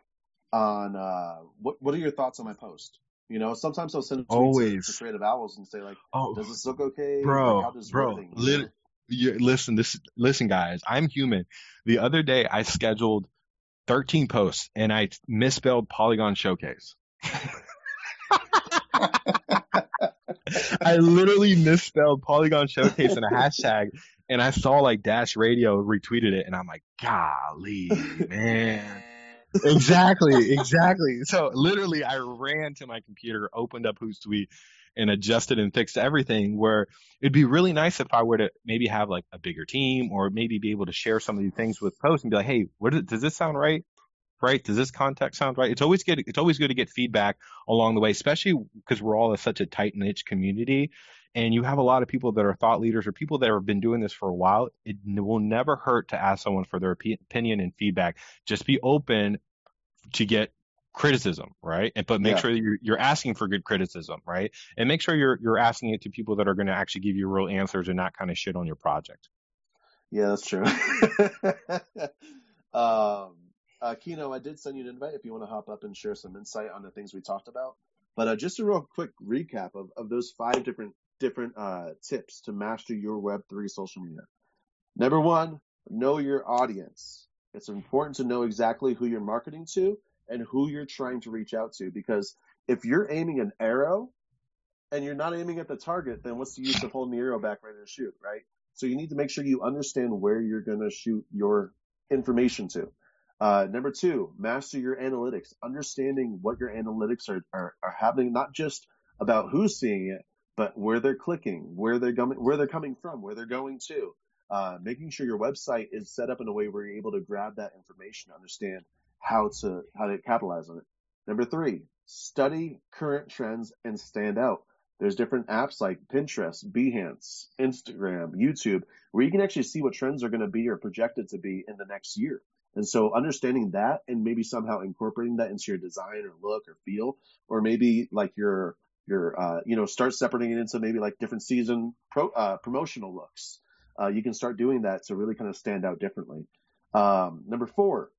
on uh, what what are your thoughts on my post? You know, sometimes I'll send Always. to, Creative Owls and say like, oh, does this look okay? Bro, like, bro, lit- listen, this, listen, guys, I'm human. The other day I scheduled 13 posts and I misspelled Polygon Showcase. I literally misspelled Polygon Showcase in a hashtag, and I saw like Dash Radio retweeted it, and I'm like, golly, man. exactly, exactly. So literally, I ran to my computer, opened up Hootsuite, and adjusted and fixed everything. Where it'd be really nice if I were to maybe have like a bigger team, or maybe be able to share some of these things with posts and be like, hey, what is, does this sound right? Right? Does this context sound right? It's always good. It's always good to get feedback along the way, especially because we're all such a tight niche community, and you have a lot of people that are thought leaders or people that have been doing this for a while. It will never hurt to ask someone for their opinion and feedback. Just be open to get criticism, right? And but make yeah. sure you're you're asking for good criticism, right? And make sure you're you're asking it to people that are going to actually give you real answers and not kind of shit on your project. Yeah, that's true. um, uh, Kino, I did send you an invite if you want to hop up and share some insight on the things we talked about. But uh, just a real quick recap of, of those five different different uh, tips to master your Web3 social media. Number one, know your audience. It's important to know exactly who you're marketing to and who you're trying to reach out to because if you're aiming an arrow and you're not aiming at the target, then what's the use of holding the arrow back ready to shoot, right? So you need to make sure you understand where you're going to shoot your information to. Uh, number two, master your analytics, understanding what your analytics are, are, are happening, not just about who's seeing it, but where they're clicking, where they're coming, where they're coming from, where they're going to. Uh, making sure your website is set up in a way where you're able to grab that information, understand how to how to capitalize on it. Number three, study current trends and stand out. There's different apps like Pinterest, Behance, Instagram, YouTube, where you can actually see what trends are going to be or projected to be in the next year. And so understanding that and maybe somehow incorporating that into your design or look or feel, or maybe like your, your, uh, you know, start separating it into maybe like different season pro, uh, promotional looks. Uh, you can start doing that to really kind of stand out differently. Um, number four,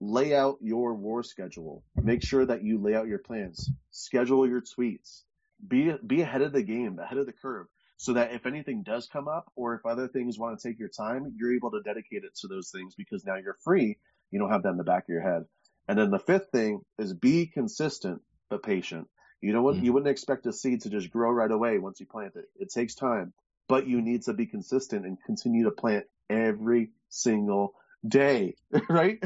lay out your war schedule. Make sure that you lay out your plans. Schedule your tweets be be ahead of the game, ahead of the curve, so that if anything does come up or if other things want to take your time, you're able to dedicate it to those things because now you're free. You don't have that in the back of your head. And then the fifth thing is be consistent but patient. You know what? Mm-hmm. You wouldn't expect a seed to just grow right away once you plant it. It takes time, but you need to be consistent and continue to plant every single day, right?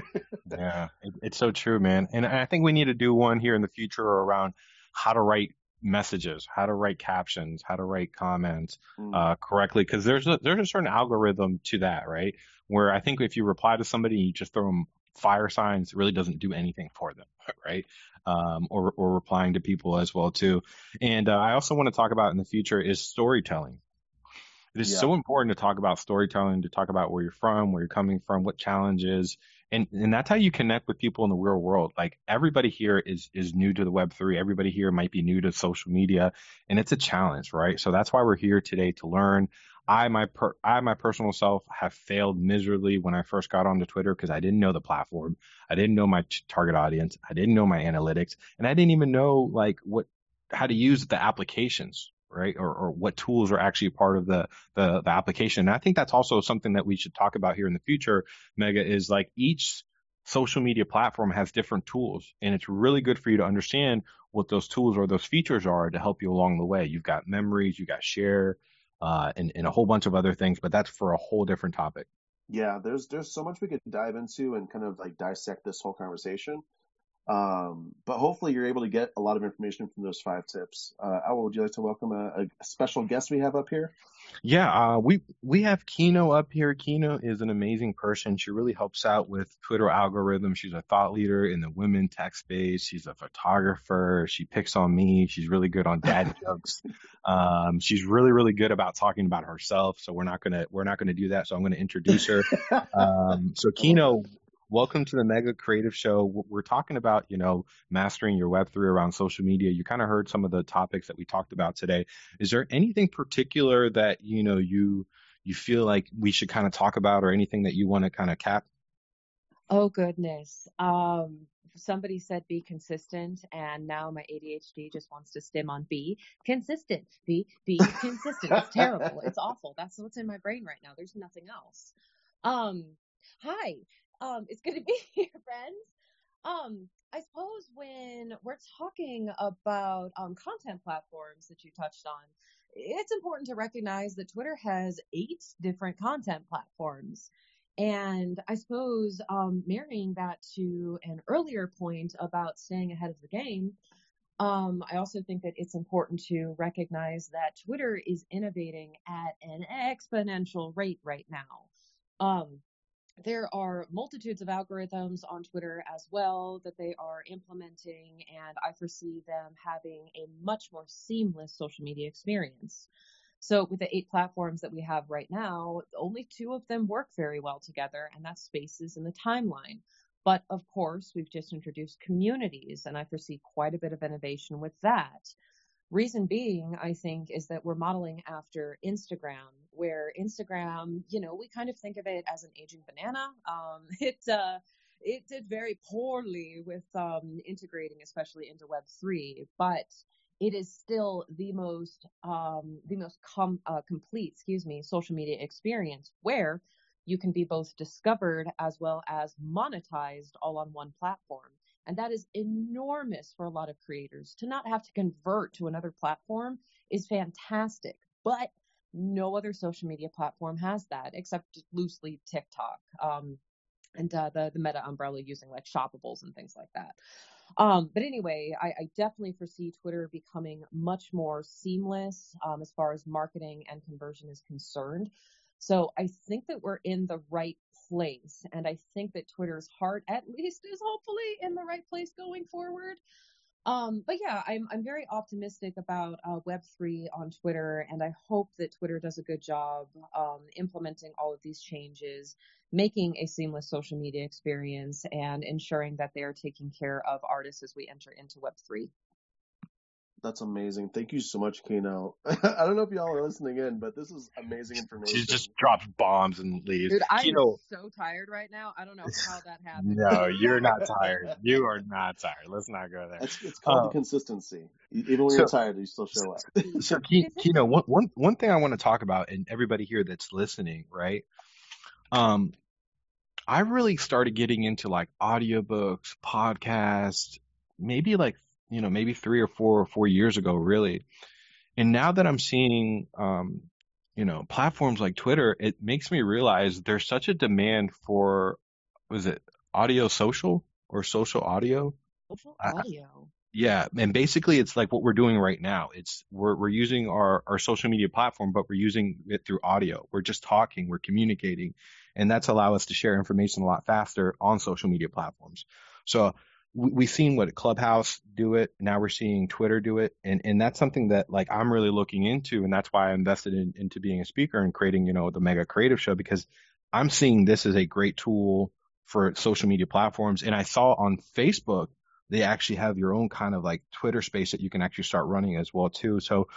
yeah, it, it's so true, man. And I think we need to do one here in the future around how to write messages, how to write captions, how to write comments mm. uh, correctly, because there's a there's a certain algorithm to that, right? Where I think if you reply to somebody, you just throw them fire signs, it really doesn't do anything for them, right? Um, or or replying to people as well too. And uh, I also want to talk about in the future is storytelling. It is yeah. so important to talk about storytelling, to talk about where you're from, where you're coming from, what challenges, and and that's how you connect with people in the real world. Like everybody here is is new to the Web three. Everybody here might be new to social media, and it's a challenge, right? So that's why we're here today to learn. I my per, I my personal self have failed miserably when I first got onto Twitter because I didn't know the platform, I didn't know my target audience, I didn't know my analytics, and I didn't even know like what how to use the applications right? Or, or what tools are actually part of the, the, the application. And I think that's also something that we should talk about here in the future, Mega, is like each social media platform has different tools. And it's really good for you to understand what those tools or those features are to help you along the way. You've got memories, you got share, uh, and, and a whole bunch of other things, but that's for a whole different topic. Yeah, there's there's so much we could dive into and kind of like dissect this whole conversation. Um, but hopefully you're able to get a lot of information from those five tips. Uh, Al, would you like to welcome a, a special guest we have up here? Yeah, uh, we we have Kino up here. Kino is an amazing person. She really helps out with Twitter algorithm. She's a thought leader in the women tech space. She's a photographer. She picks on me. She's really good on dad jokes. Um, she's really really good about talking about herself. So we're not gonna we're not gonna do that. So I'm gonna introduce her. Um, so Kino, welcome to the Mega Creative Show. We're talking about, you know, mastering your Web3 around social media. You kind of heard some of the topics that we talked about today. Is there anything particular that, you know, you you feel like we should kind of talk about or anything that you want to kind of cap? Oh goodness. Um somebody said be consistent and now my ADHD just wants to stem on be consistent. Be be consistent. It's terrible. It's awful. That's what's in my brain right now. There's nothing else. Um hi. Um, it's good to be here, friends. Um, I suppose when we're talking about um, content platforms that you touched on, it's important to recognize that Twitter has eight different content platforms. And I suppose um, marrying that to an earlier point about staying ahead of the game, um, I also think that it's important to recognize that Twitter is innovating at an exponential rate right now. Um, there are multitudes of algorithms on Twitter as well that they are implementing, and I foresee them having a much more seamless social media experience. So, with the eight platforms that we have right now, only two of them work very well together, and that's Spaces and the Timeline. But of course, we've just introduced communities, and I foresee quite a bit of innovation with that. Reason being, I think, is that we're modeling after Instagram, where Instagram, you know, we kind of think of it as an aging banana. Um, it uh, it did very poorly with um, integrating, especially into Web three, but it is still the most um, the most com- uh, complete, excuse me, social media experience where you can be both discovered as well as monetized all on one platform. And that is enormous for a lot of creators. To not have to convert to another platform is fantastic. But no other social media platform has that except loosely TikTok. Um, and uh, the the Meta umbrella using like shoppables and things like that. Um, but anyway, I, I, definitely foresee Twitter becoming much more seamless um, as far as marketing and conversion is concerned. So I think that we're in the right place, and I think that Twitter's heart, at least, is hopefully in the right place going forward. Um, but yeah, I'm I'm very optimistic about uh, Web3 on Twitter, and I hope that Twitter does a good job um, implementing all of these changes, making a seamless social media experience, and ensuring that they are taking care of artists as we enter into Web3. That's amazing. Thank you so much, Kino. I don't know if y'all are listening in, but this is amazing information. She just drops bombs and leaves. Dude, I'm Kino, so tired right now. I don't know how that happened. No, you're not tired. You are not tired. Let's not go there. It's, it's called uh, consistency. Even when so, you're tired, you still show up. so, Kino, one, one, one thing I want to talk about, and everybody here that's listening, right? Um, I really started getting into like audiobooks, podcasts, maybe like you know, maybe three or four or four years ago, really. And now that I'm seeing, um, you know, platforms like Twitter, it makes me realize there's such a demand for, was it audio social or social audio? Social audio. yeah, and basically it's like what we're doing right now. It's we're we're using our our social media platform, but we're using it through audio. We're just talking, we're communicating, and that's allow us to share information a lot faster on social media platforms. So we, have seen what Clubhouse do it. Now we're seeing Twitter do it. And, and that's something that like I'm really looking into. And that's why I invested in, into being a speaker and creating, you know, the mega creative show because I'm seeing this as a great tool for social media platforms. And I saw on Facebook, they actually have your own kind of like Twitter space that you can actually start running as well too. So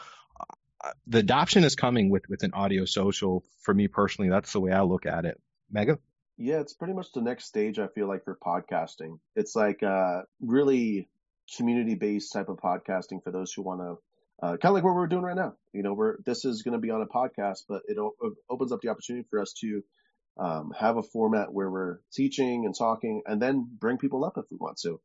uh, the adoption is coming with, with an audio social for me personally. That's the way I look at it. Mega? Yeah, it's pretty much the next stage, I feel like, for podcasting. It's like uh, really community based type of podcasting for those who want to. Uh, kind of like what we're doing right now. You know, we're this is going to be on a podcast, but it o- opens up the opportunity for us to um, have a format where we're teaching and talking, and then bring people up if we want to,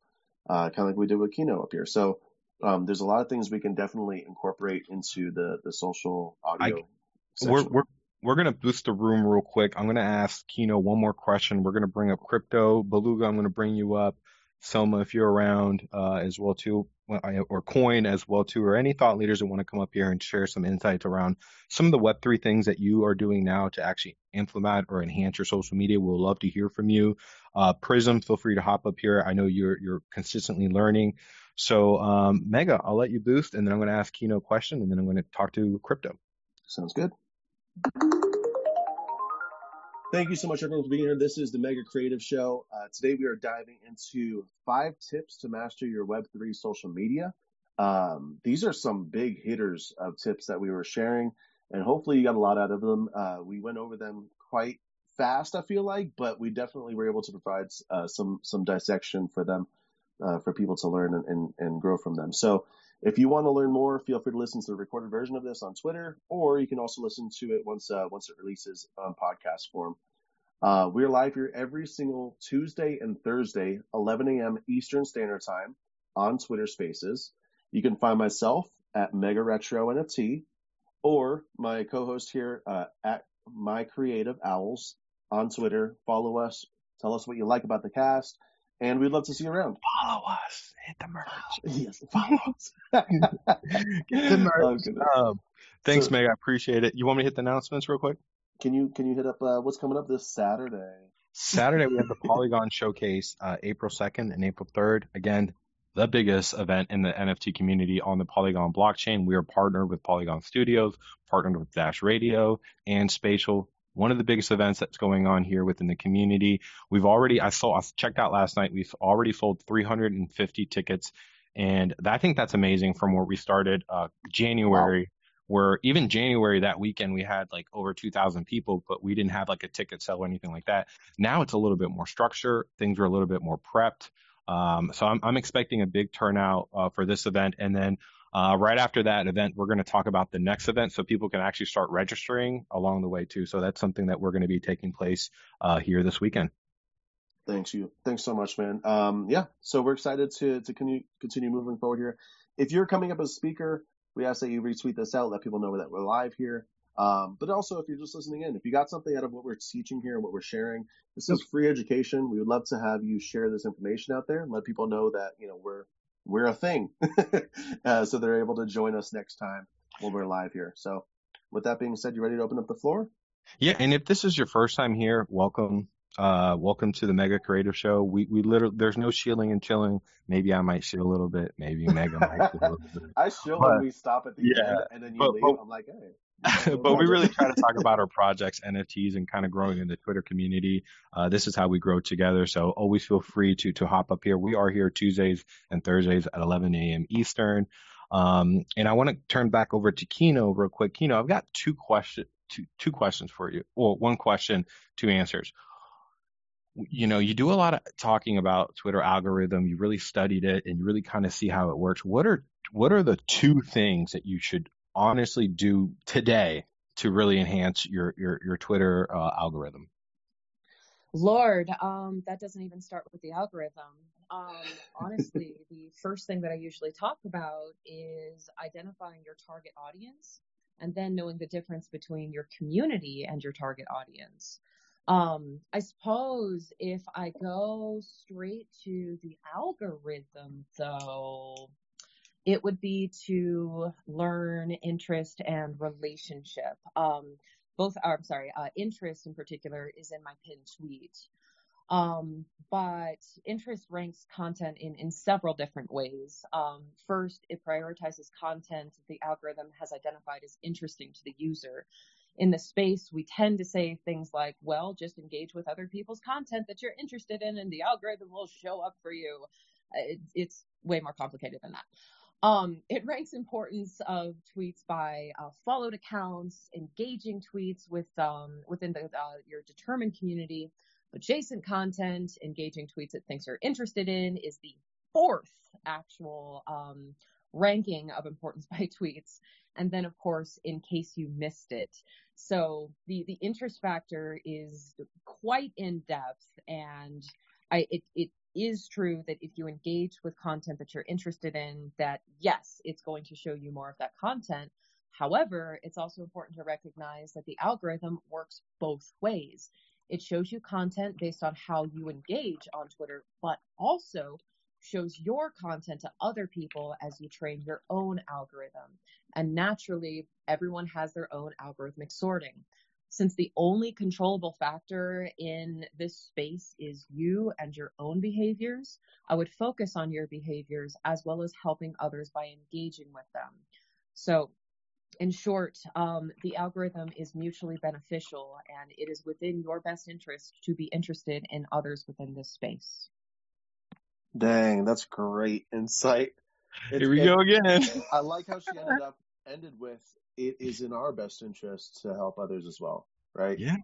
uh, kind of like we did with Kino up here. So um, there's a lot of things we can definitely incorporate into the the social audio. I, we're, we're we're going to boost the room real quick. I'm going to ask Kino one more question. We're going to bring up crypto. Beluga, I'm going to bring you up. Selma, if you're around uh, as well too, or Coin as well too, or any thought leaders that want to come up here and share some insights around some of the Web3 things that you are doing now to actually implement or enhance your social media. We'll love to hear from you. Uh, Prism, feel free to hop up here. I know you're you're consistently learning. So um, Mega, I'll let you boost, and then I'm going to ask Kino a question, and then I'm going to talk to crypto. Sounds good. Thank you so much, everyone, for being here. This is the Mega Creative Show. Uh, today, we are diving into five tips to master your Web3 social media. Um, these are some big hitters of tips that we were sharing, and hopefully, you got a lot out of them. Uh, we went over them quite fast, I feel like, but we definitely were able to provide uh, some some dissection for them uh, for people to learn and, and, and grow from them. So, if you want to learn more, feel free to listen to the recorded version of this on Twitter, or you can also listen to it once uh, once it releases on podcast form. Uh, we're live here every single Tuesday and Thursday, 11 a.m. Eastern Standard Time on Twitter Spaces. You can find myself at Mega Retro NFT, or my co-host here uh, at My Creative Owls on Twitter. Follow us. Tell us what you like about the cast and we'd love to see you around. Follow us. Hit the merch. Yes, follow us. Get the merch. Oh, um, thanks, so, Meg. I appreciate it. You want me to hit the announcements real quick? Can you can you hit up uh, what's coming up this Saturday? Saturday we have the Polygon Showcase, uh, April second and April third. Again, the biggest event in the NFT community on the Polygon blockchain. We are partnered with Polygon Studios, partnered with Dash Radio and Spatial one of the biggest events that's going on here within the community. We've already, I saw, I checked out last night. We've already sold 350 tickets, and I think that's amazing from where we started uh, January. Wow. Where even January that weekend we had like over 2,000 people, but we didn't have like a ticket sale or anything like that. Now it's a little bit more structure. Things are a little bit more prepped. Um, so I'm, I'm expecting a big turnout uh, for this event, and then uh, right after that event, we're going to talk about the next event so people can actually start registering along the way too. So that's something that we're going to be taking place uh, here this weekend. Thanks you. Thanks so much, man. Um, yeah, so we're excited to to continue, continue moving forward here. If you're coming up as a speaker, we ask that you retweet this out, let people know that we're live here. Um, but also, if you're just listening in, if you got something out of what we're teaching here and what we're sharing, this is free education. We would love to have you share this information out there and let people know that you know we're we're a thing, uh, so they're able to join us next time when we're live here. So, with that being said, you ready to open up the floor? Yeah, and if this is your first time here, welcome. Uh, welcome to the Mega Creative Show. We we literally there's no shielding and chilling. Maybe I might shield a little bit. Maybe Mega might shield a little bit. I shield when we stop at the yeah, end, and then you but- leave. but- I'm like, hey. but we really try to talk about our projects, NFTs, and kind of growing in the Twitter community. Uh, this is how we grow together. So always feel free to to hop up here. We are here Tuesdays and Thursdays at 11 a.m. Eastern. Um, and I want to turn back over to Kino real quick. Kino, I've got two question two two questions for you. Well, one question, two answers. You know, you do a lot of talking about Twitter algorithm. You really studied it, and you really kind of see how it works. What are what are the two things that you should honestly do today to really enhance your your your Twitter uh, algorithm? Lord, um, that doesn't even start with the algorithm. Um, honestly, the first thing that I usually talk about is identifying your target audience and then knowing the difference between your community and your target audience. Um, I suppose if I go straight to the algorithm though, it would be to learn interest and relationship. Um, both are, I'm sorry, uh, interest in particular is in my pinned tweet. Um, but interest ranks content in, in several different ways. Um, first, it prioritizes content that the algorithm has identified as interesting to the user. In the space, we tend to say things like, well, just engage with other people's content that you're interested in and the algorithm will show up for you. Uh, It, it's way more complicated than that. Um, it ranks importance of tweets by uh, followed accounts, engaging tweets with um, within the, uh, your determined community, adjacent content, engaging tweets that thinks you're interested in is the fourth actual um, ranking of importance by tweets. And then, of course, in case you missed it. So the, the interest factor is quite in depth and I, it, it is true that if you engage with content that you're interested in, that yes, it's going to show you more of that content. However, it's also important to recognize that the algorithm works both ways. It shows you content based on how you engage on Twitter, but also shows your content to other people as you train your own algorithm. And naturally, everyone has their own algorithmic sorting. Since the only controllable factor in this space is you and your own behaviors, I would focus on your behaviors as well as helping others by engaging with them. So in short, um, the algorithm is mutually beneficial and it is within your best interest to be interested in others within this space. Dang, that's great insight. It's- Here we it- go again. I like how she ended up ended with it is in our best interest to help others as well, right? Yeah.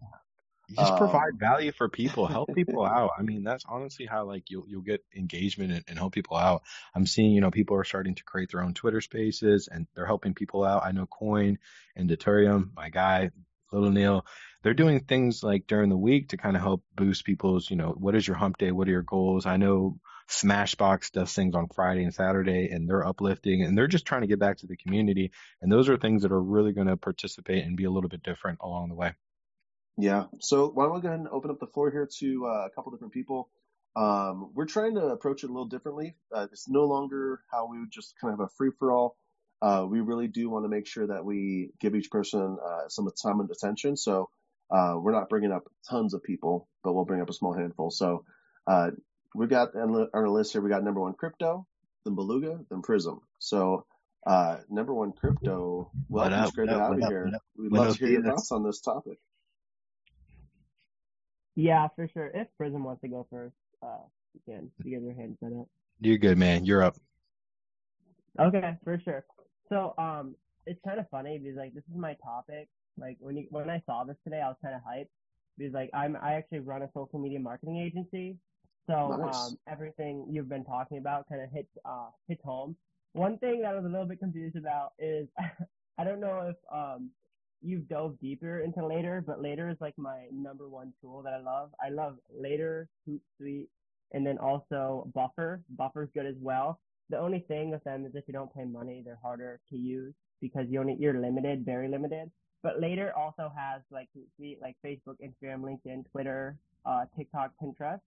You just Um, provide value for people, help people out. I mean, that's honestly how like you'll you'll get engagement and, and help people out. I'm seeing, you know, people are starting to create their own Twitter spaces and they're helping people out. I know Coin and Deuterium, my guy, Little Neil, they're doing things like during the week to kind of help boost people's, you know, what is your hump day? What are your goals? I know Smashbox does things on Friday and Saturday and they're uplifting and they're just trying to get back to the community. And those are things that are really going to participate and be a little bit different along the way. Yeah. So why don't we go ahead and open up the floor here to uh, a couple different people. Um, we're trying to approach it a little differently. Uh, it's no longer how we would just kind of have a free for all. Uh, we really do want to make sure that we give each person uh, some time and attention. So uh, we're not bringing up tons of people, but we'll bring up a small handful. So uh, we got on the- our list here. We got number one crypto, then Beluga, then Prism. So uh, number one crypto. What Welcome, up, it's great to up, have what you up, here. up? We'd love to hear your thoughts on this topic. Yeah, for sure. If Prism wants to go first, uh, you can. You get your hand set up. You're good, man. You're up. Okay, for sure. So, um, it's kind of funny because like this is my topic. Like when you when I saw this today, I was kind of hyped because like I'm I actually run a social media marketing agency. So Nice. um, everything you've been talking about kind of hits uh hits home. One thing that I was a little bit confused about is I don't know if um you've dove deeper into Later, but Later is like my number one tool that I love. I love Later, Hootsuite, and then also Buffer. Buffer's good as well. The only thing with them is if you don't pay money, they're harder to use because you only you're limited, very limited. But later also has like like Facebook, Instagram, LinkedIn, Twitter, uh, TikTok, Pinterest.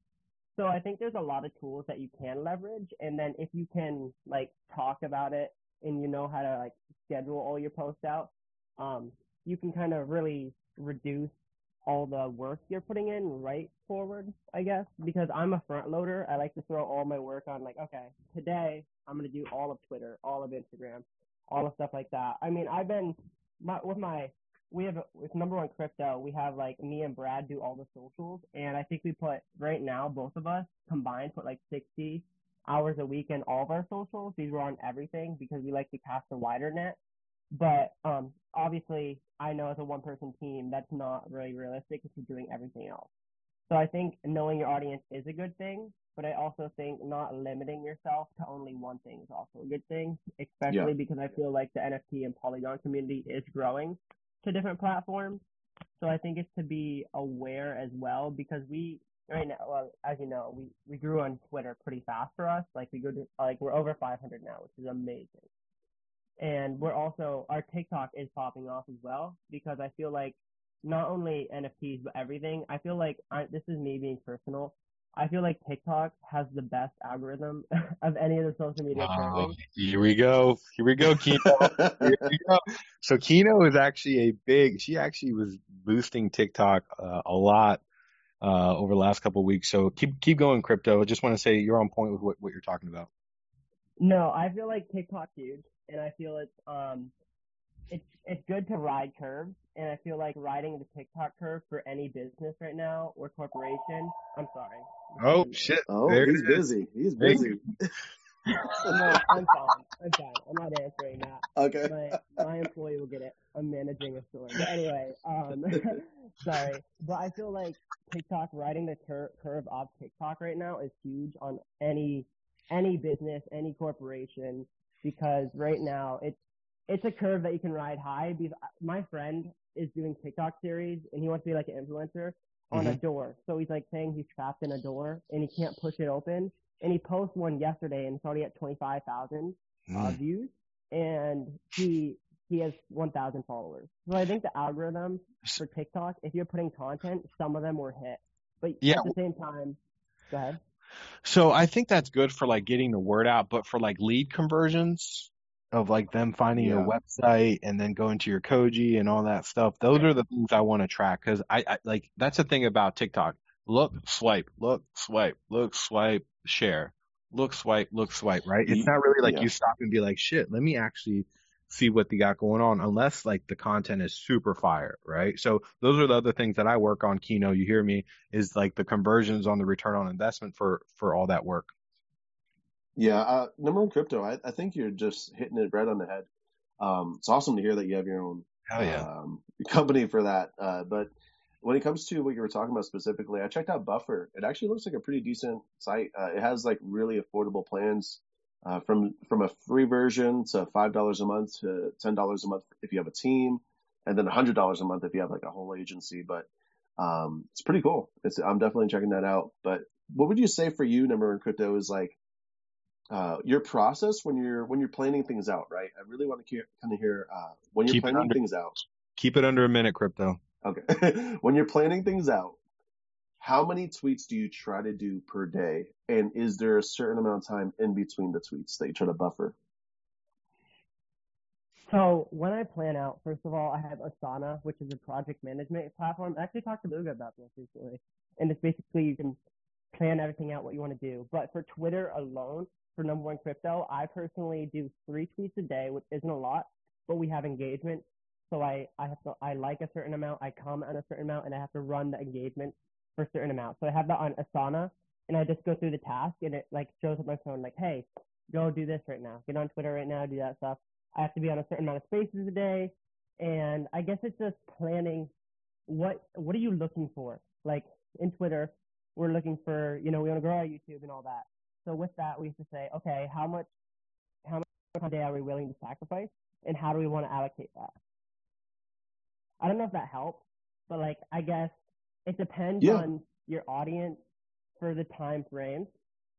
So I think there's a lot of tools that you can leverage, and then if you can like talk about it and you know how to like schedule all your posts out, um, you can kind of really reduce all the work you're putting in right forward, I guess, because I'm a front loader. I like to throw all my work on like, okay, today I'm going to do all of Twitter, all of Instagram, all of stuff like that. I mean, I've been my, with my, we have, with number one crypto, we have like me and Brad do all the socials. And I think we put right now, both of us combined put like 60 hours a week in all of our socials. These were on everything because we like to cast a wider net. But um, obviously, I know as a one person team, that's not really realistic if you're doing everything else. So I think knowing your audience is a good thing, but I also think not limiting yourself to only one thing is also a good thing, especially yeah. because I feel like the NFT and Polygon community is growing to different platforms. So I think it's to be aware as well because we right now, well, as you know, we, we grew on Twitter pretty fast for us. Like we go to, like we're over 500 now, which is amazing. And we're also, our TikTok is popping off as well because I feel like not only NFTs, but everything, I feel like I, this is me being personal. I feel like TikTok has the best algorithm of any of the social media. Oh, here we go. Here we go, Kino. here we go. So Kino is actually a big. She actually was boosting TikTok uh, a lot uh, over the last couple of weeks. So keep keep going, crypto. I just want to say you're on point with what, what you're talking about. No, I feel like TikTok's huge and I feel it's um it's it's good to ride curves, and I feel like riding the TikTok curve for any business right now or corporation. I'm sorry. Oh shit! Oh, there he's busy. He's busy. no, I'm fine. I'm fine. I'm not answering that. Okay. My my employee will get it. I'm managing a store. But anyway, um, sorry, but I feel like TikTok riding the cur- curve of TikTok right now is huge on any any business, any corporation because right now it's it's a curve that you can ride high. Because my friend is doing TikTok series and he wants to be like an influencer on mm-hmm. a door. So he's like saying he's trapped in a door and he can't push it open. And he posted one yesterday and it's already at 25,000 uh, mm. uh, views and he he has 1,000 followers. So I think the algorithm for TikTok, if you're putting content, some of them were hit. But yeah. at the same time, go ahead. So I think that's good for like getting the word out, but for like lead conversions of like them finding yeah. your website and then going to your Koji and all that stuff, those are the things I want to track because I, I like that's the thing about TikTok. Look, swipe, look, swipe, look, swipe, share, look, swipe, look, swipe. Right? It's not really like yeah. you stop and be like, shit, let me actually see what they got going on unless like the content is super fire, right? So those are the other things that I work on Kino, you hear me, is like the conversions on the return on investment for for all that work. Yeah, uh, number one crypto, I, I think you're just hitting it right on the head. Um, it's awesome to hear that you have your own Hell yeah. um, company for that. Uh, but when it comes to what you were talking about specifically, I checked out Buffer. It actually looks like a pretty decent site. Uh, it has like really affordable plans uh, from from a free version to five dollars a month to ten dollars a month if you have a team, and then hundred dollars a month if you have like a whole agency. But um, it's pretty cool. It's I'm definitely checking that out. But what would you say for you, number one crypto, is like uh, your process when you're when you're planning things out, right? I really want to kind of hear uh, when you're keep planning under, things out. Keep it under a minute, crypto. Okay, when you're planning things out, how many tweets do you try to do per day? And is there a certain amount of time in between the tweets that you try to buffer? So when I plan out, first of all, I have Asana, which is a project management platform. I actually talked to Luga about this recently. And it's basically you can plan everything out what you want to do. But for Twitter alone, for number one crypto, I personally do three tweets a day, which isn't a lot, but we have engagement. So I, I have to, I like a certain amount, I comment on a certain amount, and I have to run the engagement for a certain amount. So I have that on Asana and I just go through the task and it like shows up my phone like, hey, go do this right now. Get on Twitter right now, do that stuff. I have to be on a certain amount of spaces a day. And I guess it's just planning what what are you looking for? Like in Twitter, we're looking for, you know, we want to grow our YouTube and all that. So with that we have to say, okay, how much how much a day are we willing to sacrifice and how do we want to allocate that? I don't know if that helps, but like I guess it depends yeah. on your audience for the time frame.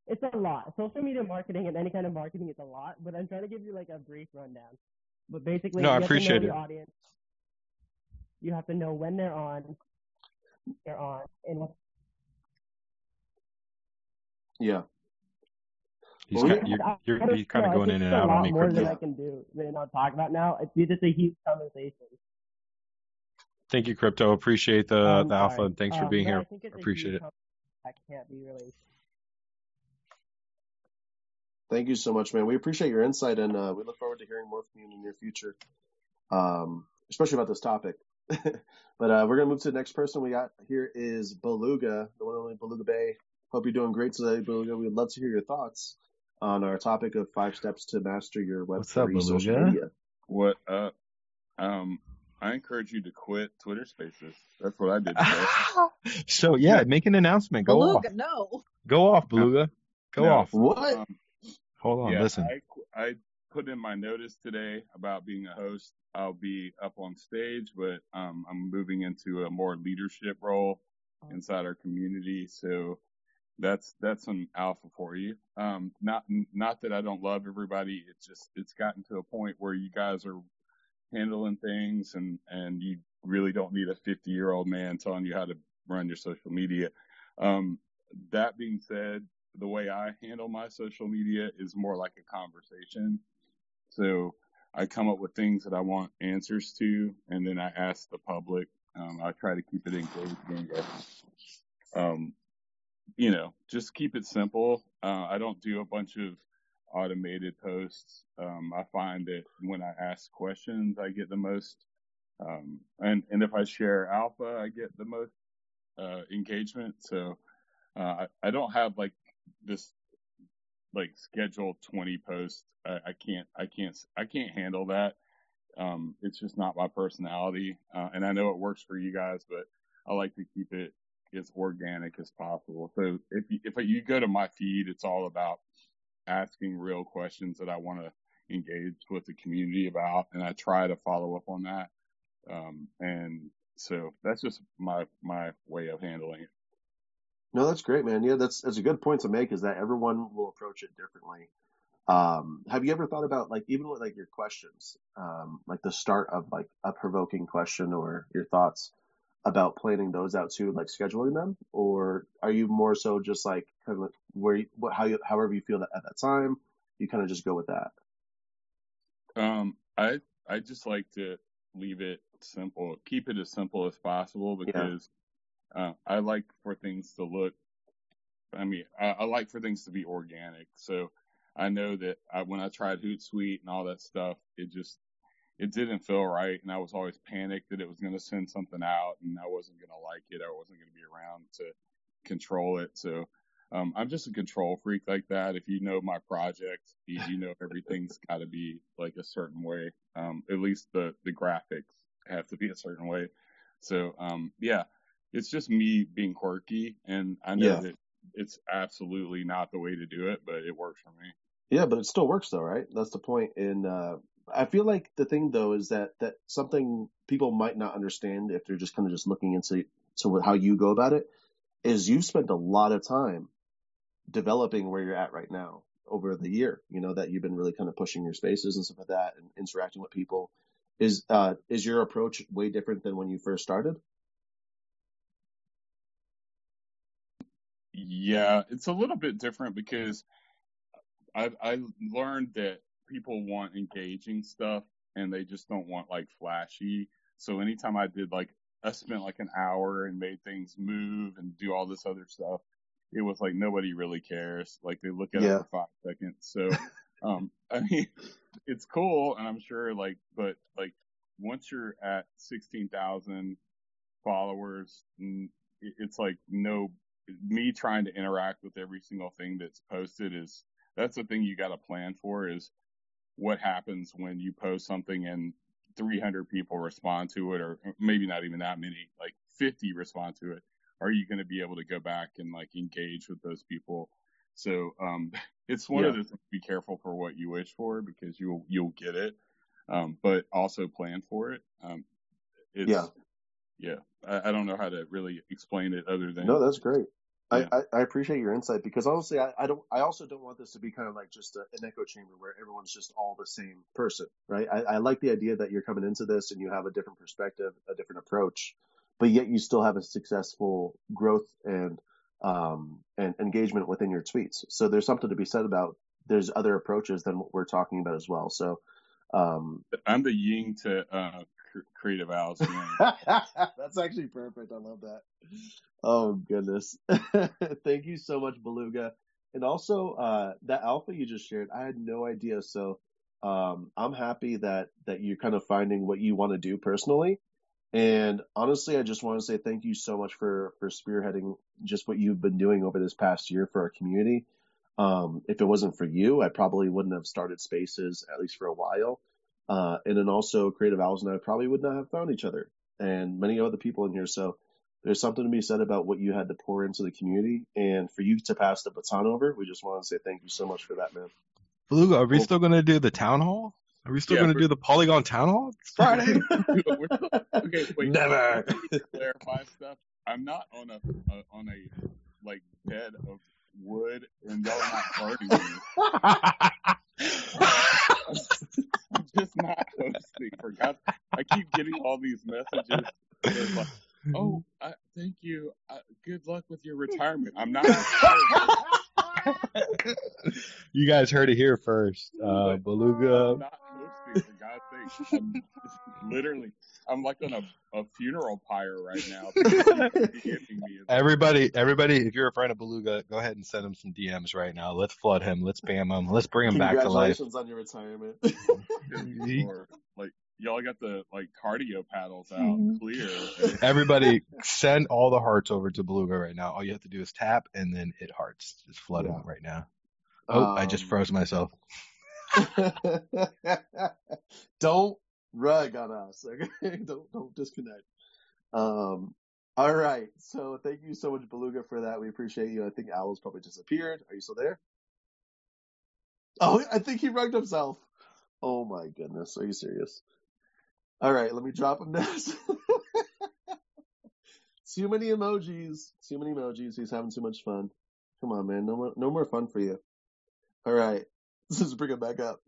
It's a lot. Social media marketing and any kind of marketing is a lot, but I'm trying to give you like a brief rundown. But basically, no, I appreciate it. Audience. you have to know when they're on, they're on, and what. Yeah. He's Well, kind, you're, you're, you're kind of going in and just a out on lot me, more than Crypto. I can do than I'll talk about now. It's just a huge conversation. Thank you, Crypto. Appreciate the, I'm the alpha sorry. and thanks for Um, being but I here. think it's Appreciate it. conversation that can't be really Thank you so much, man. We appreciate your insight and uh, we look forward to hearing more from you in the near future, um, especially about this topic. but uh, we're going to move to the next person we got here is Beluga, the one and only Beluga Bay. Hope you're doing great today, Beluga. We'd love to hear your thoughts on our topic of five steps to master your What's up, Web3 social Beluga? media. What up? Um, I encourage you to quit Twitter Spaces. That's what I did so yeah, make an announcement. Go off. Beluga, no. Go off, Beluga. Go No. off. What? Um, Hold on, yeah, listen. I, I put in my notice today about being a host. I'll be up on stage, but um, I'm moving into a more leadership role inside our community. So that's that's some alpha for you. Um, not not that I don't love everybody. It's just it's gotten to a point where you guys are handling things, and and you really don't need a 50 year old man telling you how to run your social media. Um, that being said, the way I handle my social media is more like a conversation. So I come up with things that I want answers to, and then I ask the public. Um, I try to keep it engaging. Um, you know, just keep it simple. Uh, I don't do a bunch of automated posts. Um, I find that when I ask questions, I get the most, um, and, and if I share alpha, I get the most, uh, engagement. So, uh, I, I don't have like this, like scheduled 20 posts. I, I can't, I can't, I can't handle that. Um, it's just not my personality. Uh, and I know it works for you guys, but I like to keep it as organic as possible. So if you, if you go to my feed, it's all about asking real questions that I want to engage with the community about, and I try to follow up on that. Um, and so that's just my my way of handling it. No, that's great, man. Yeah, that's that's a good point to make. Is that everyone will approach it differently. Um, have you ever thought about like even with like your questions, um, like the start of like a provoking question or your thoughts about planning those out too, like scheduling them, or are you more so just like kind of like where you, what, how you, however you feel that at that time, you kind of just go with that. Um, I I just like to leave it simple, keep it as simple as possible because uh, I like for things to look. I mean, I, I like for things to be organic. So I know that I, when I tried Hootsuite and all that stuff, it just it didn't feel right, and I was always panicked that it was going to send something out and I wasn't going to like it, or I wasn't going to be around to control it. So um, I'm just a control freak like that. If you know my project, you, you know everything's got to be like a certain way. Um, at least the the graphics have to be a certain way. So um, yeah, it's just me being quirky, and I know Yeah. that it's absolutely not the way to do it, but it works for me. Yeah, but it still works though, right? That's the point. in uh, I feel like the thing though is that that something people might not understand if they're just kind of just looking into to how you go about it is you've spent a lot of time developing where you're at right now over the year. You know that you've been really kind of pushing your spaces and stuff like that and interacting with people. Is uh is your approach way different than when you first started? Yeah, it's a little bit different because I I learned that people want engaging stuff and they just don't want like flashy. So anytime I did like I spent like an hour and made things move and do all this other stuff, it was like nobody really cares. Like they look at Yeah. it for five seconds. So um I mean it's cool and I'm sure like but like once you're at sixteen thousand followers, it's like no me trying to interact with every single thing that's posted is that's the thing you got to plan for is what happens when you post something and 300 people respond to it or maybe not even that many like 50 respond to it are you going to be able to go back and like engage with those people so um it's one of Yeah. those things be careful for what you wish for because you'll you'll get it um but also plan for it um it's Yeah. yeah I, I don't know how to really explain it other than No, that's great. I, I, I appreciate your insight because honestly, I, I don't. I also don't want this to be kind of like just a, an echo chamber where everyone's just all the same person, right? I, I like the idea that you're coming into this and you have a different perspective, a different approach, but yet you still have a successful growth and um and engagement within your tweets. So there's something to be said about there's other approaches than what we're talking about as well. So um I'm the yin to uh, creative owls. That's actually perfect. I love that. Oh goodness. Thank you so much, Beluga. And also, uh, that alpha you just shared, I had no idea. So, um, I'm happy that, that you're kind of finding what you want to do personally. And honestly, I just want to say thank you so much for, for spearheading just what you've been doing over this past year for our community. Um, if it wasn't for you, I probably wouldn't have started spaces at least for a while. Uh, and then also Creative Owls and I probably would not have found each other and many other people in here. So there's something to be said about what you had to pour into the community and for you to pass the baton over. We just want to say thank you so much for that, man. Beluga, are we still going to do the town hall? Are we still yeah, going to do the Polygon town hall it's Friday? okay, wait. Never. clarify stuff. I'm not on a, a on a like bed of wood and y'all are not burning me. I'm just not hosting for God. I keep getting all these messages. Like, oh, uh, thank you. Uh, good luck with your retirement. I'm not. you guys heard it here first. Uh, Beluga. I'm not hosting for God's sake. I'm literally, I'm like on a, a funeral pyre right now. everybody, everybody, if you're a friend of Beluga, go ahead and send him some DMs right now. Let's flood him. Let's spam him. Let's bring him back to life. Congratulations on your retirement. like y'all got the like cardio paddles out mm-hmm. clear. Everybody, send all the hearts over to Beluga right now. All you have to do is tap, and then it hearts. Just flood yeah. him right now. Oh, um, I just um, froze myself. don't rug on us. Okay? don't don't disconnect. Um. All right. So thank you so much, Beluga, for that. We appreciate you. I think Owl's probably disappeared. Are you still there? Oh, I think he rugged himself. Oh my goodness. Are you serious? All right, let me drop him down. too many emojis. Too many emojis. He's having too much fun. Come on, man. No more, no more fun for you. All right. Let's bring it back up.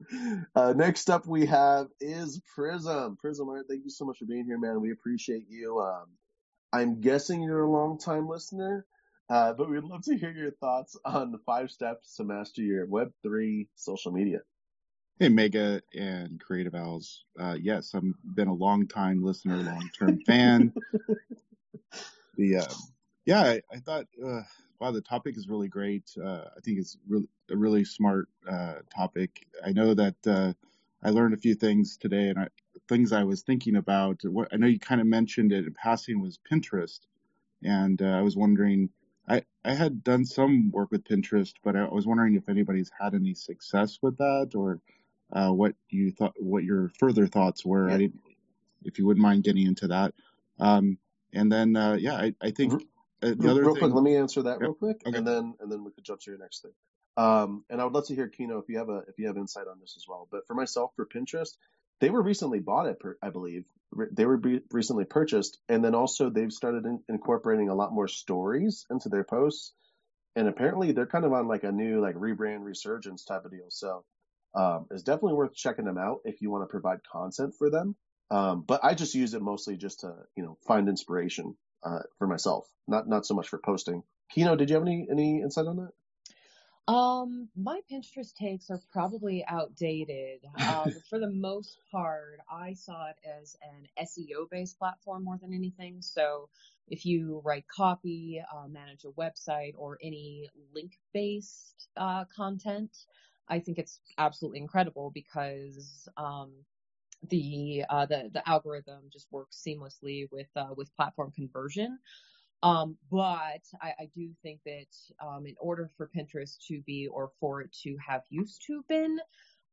Uh, next up we have is Prism. Prism, thank you so much for being here, man. We appreciate you. Um, I'm guessing you're a long time listener, uh, but we'd love to hear your thoughts on the five steps to master your Web3 social media. Hey, Mega and Creative Owls. Uh, yes, I've been a long time listener, long term fan. the uh, yeah, I, I thought uh, wow, the topic is really great. Uh, I think it's really a really smart uh, topic. I know that uh, I learned a few things today, and I, things I was thinking about. What I know you kind of mentioned it in passing was Pinterest, and I was wondering. I, I had done some work with Pinterest, but I was wondering if anybody's had any success with that or uh, what you thought, what your further thoughts were. Yeah. I, if you wouldn't mind getting into that. Um, and then, uh, yeah, I, I think uh, the other real thing, quick, let me answer that real quick, okay. and then and then we could jump to your next thing. Um, and I would love to hear Kino if you have a if you have insight on this as well. But for myself, for Pinterest, they were recently bought it, I believe. They were recently purchased, and then also they've started in, incorporating a lot more stories into their posts. And apparently, they're kind of on like a new like rebrand resurgence type of deal. So um, it's definitely worth checking them out if you want to provide content for them. Um, but I just use it mostly just to, you know, find inspiration, uh, for myself, not, not so much for posting. Kino, did you have any, any insight on that? Um, my Pinterest takes are probably outdated. Um, for the most part, I saw it as an SEO based platform more than anything. So if you write copy, uh, manage a website or any link based, uh, content, I think it's absolutely incredible because um, the uh, the the algorithm just works seamlessly with uh, with platform conversion. Um, but I, I, do think that um, in order for Pinterest to be or for it to have used to been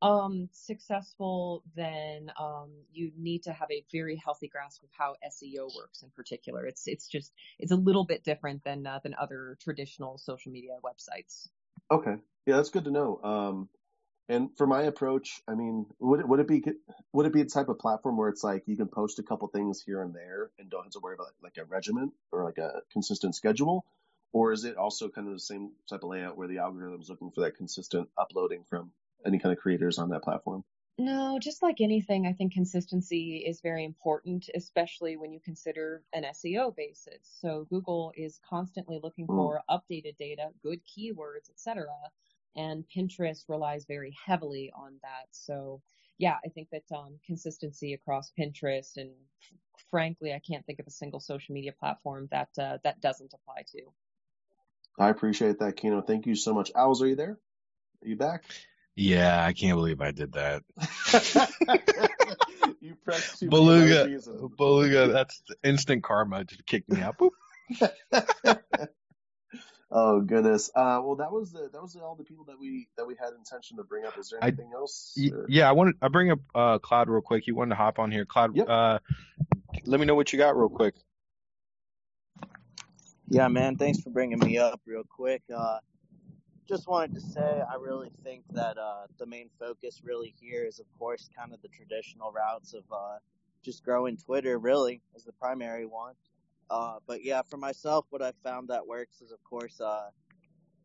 um, successful, then um, you need to have a very healthy grasp of how SEO works in particular. It's it's just it's a little bit different than uh, than other traditional social media websites. Okay. Yeah, that's good to know. Um, and for my approach, I mean, would it, would it be would it be a type of platform where it's like you can post a couple things here and there and don't have to worry about like a regiment or like a consistent schedule, or is it also kind of the same type of layout where the algorithm is looking for that consistent uploading from any kind of creators on that platform? No, just like anything, I think consistency is very important, especially when you consider an SEO basis. So Google is constantly looking Mm. for updated data, good keywords, etc. And Pinterest relies very heavily on that. So yeah, I think that um, consistency across Pinterest and f- frankly, I can't think of a single social media platform that uh, that doesn't apply to. I appreciate that, Kino. Thank you so much. Owls, are you there? Are you back? Yeah, I can't believe I did that. you pressed too Beluga, emojis Beluga, that's instant karma. Just kicked me out. Oh goodness. Uh, well, that was the that was all the people that we that we had intention to bring up. Is there I- anything else? Y- or- Yeah, I wanted I bring up uh Cloud real quick. You wanted to hop on here, Cloud. Yep. Uh, let me know what you got real quick. Yeah, man. Thanks for bringing me up real quick. Uh, just wanted to say I really think that uh, the main focus really here is, of course, kind of the traditional routes of uh, just growing Twitter, really, is the primary one. Uh, but yeah, for myself, what I found that works is, of course, uh,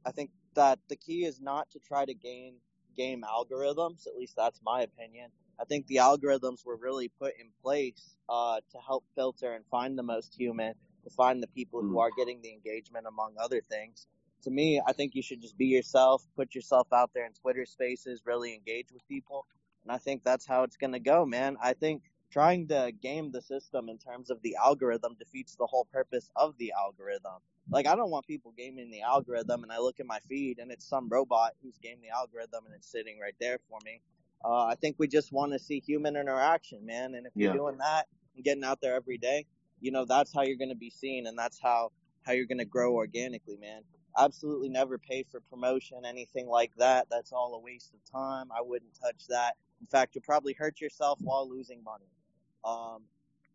I think that the key is not to try to gain game algorithms. At least that's my opinion. I think the algorithms were really put in place uh, to help filter and find the most human, to find the people who Mm. are getting the engagement, among other things. To me, I think you should just be yourself, put yourself out there in Twitter spaces, really engage with people. And I think that's how it's going to go, man. I think trying to game the system in terms of the algorithm defeats the whole purpose of the algorithm. Like, I don't want people gaming the algorithm, and I look at my feed, and it's some robot who's gaming the algorithm, and it's sitting right there for me. Uh, I think we just want to see human interaction, man. And if you're Yeah. doing that and getting out there every day, you know, that's how you're going to be seen, and that's how how you're going to grow organically, man. Absolutely never pay for promotion, anything like that. That's all a waste of time. I wouldn't touch that. In fact, you'll probably hurt yourself while losing money. Um,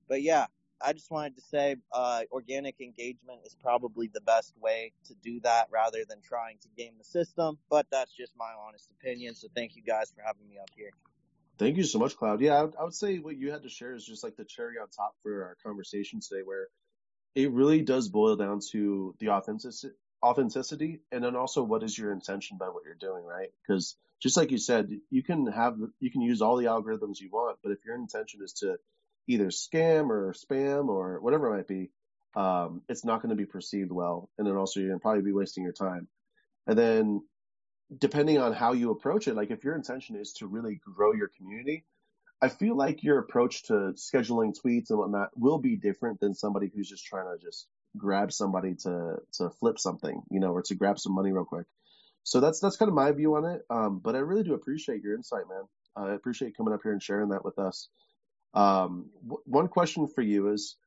but yeah, I just wanted to say uh, organic engagement is probably the best way to do that rather than trying to game the system. But that's just my honest opinion. So thank you guys for having me up here. Thank you so much, Cloud. Yeah, I would, I would say what you had to share is just like the cherry on top for our conversation today, where it really does boil down to the authenticity, authenticity, and then also what is your intention by what you're doing, right? Because just like you said, you can have you can use all the algorithms you want, but if your intention is to either scam or spam or whatever it might be, um, it's not going to be perceived well, and then also you're going to probably be wasting your time. And then depending on how you approach it, like if your intention is to really grow your community, I feel like your approach to scheduling tweets and whatnot will be different than somebody who's just trying to just grab somebody to to flip something, you know, or to grab some money real quick. So that's that's kind of my view on it. Um, but I really do appreciate your insight, man. I appreciate you coming up here and sharing that with us. Um, w- one question for you is,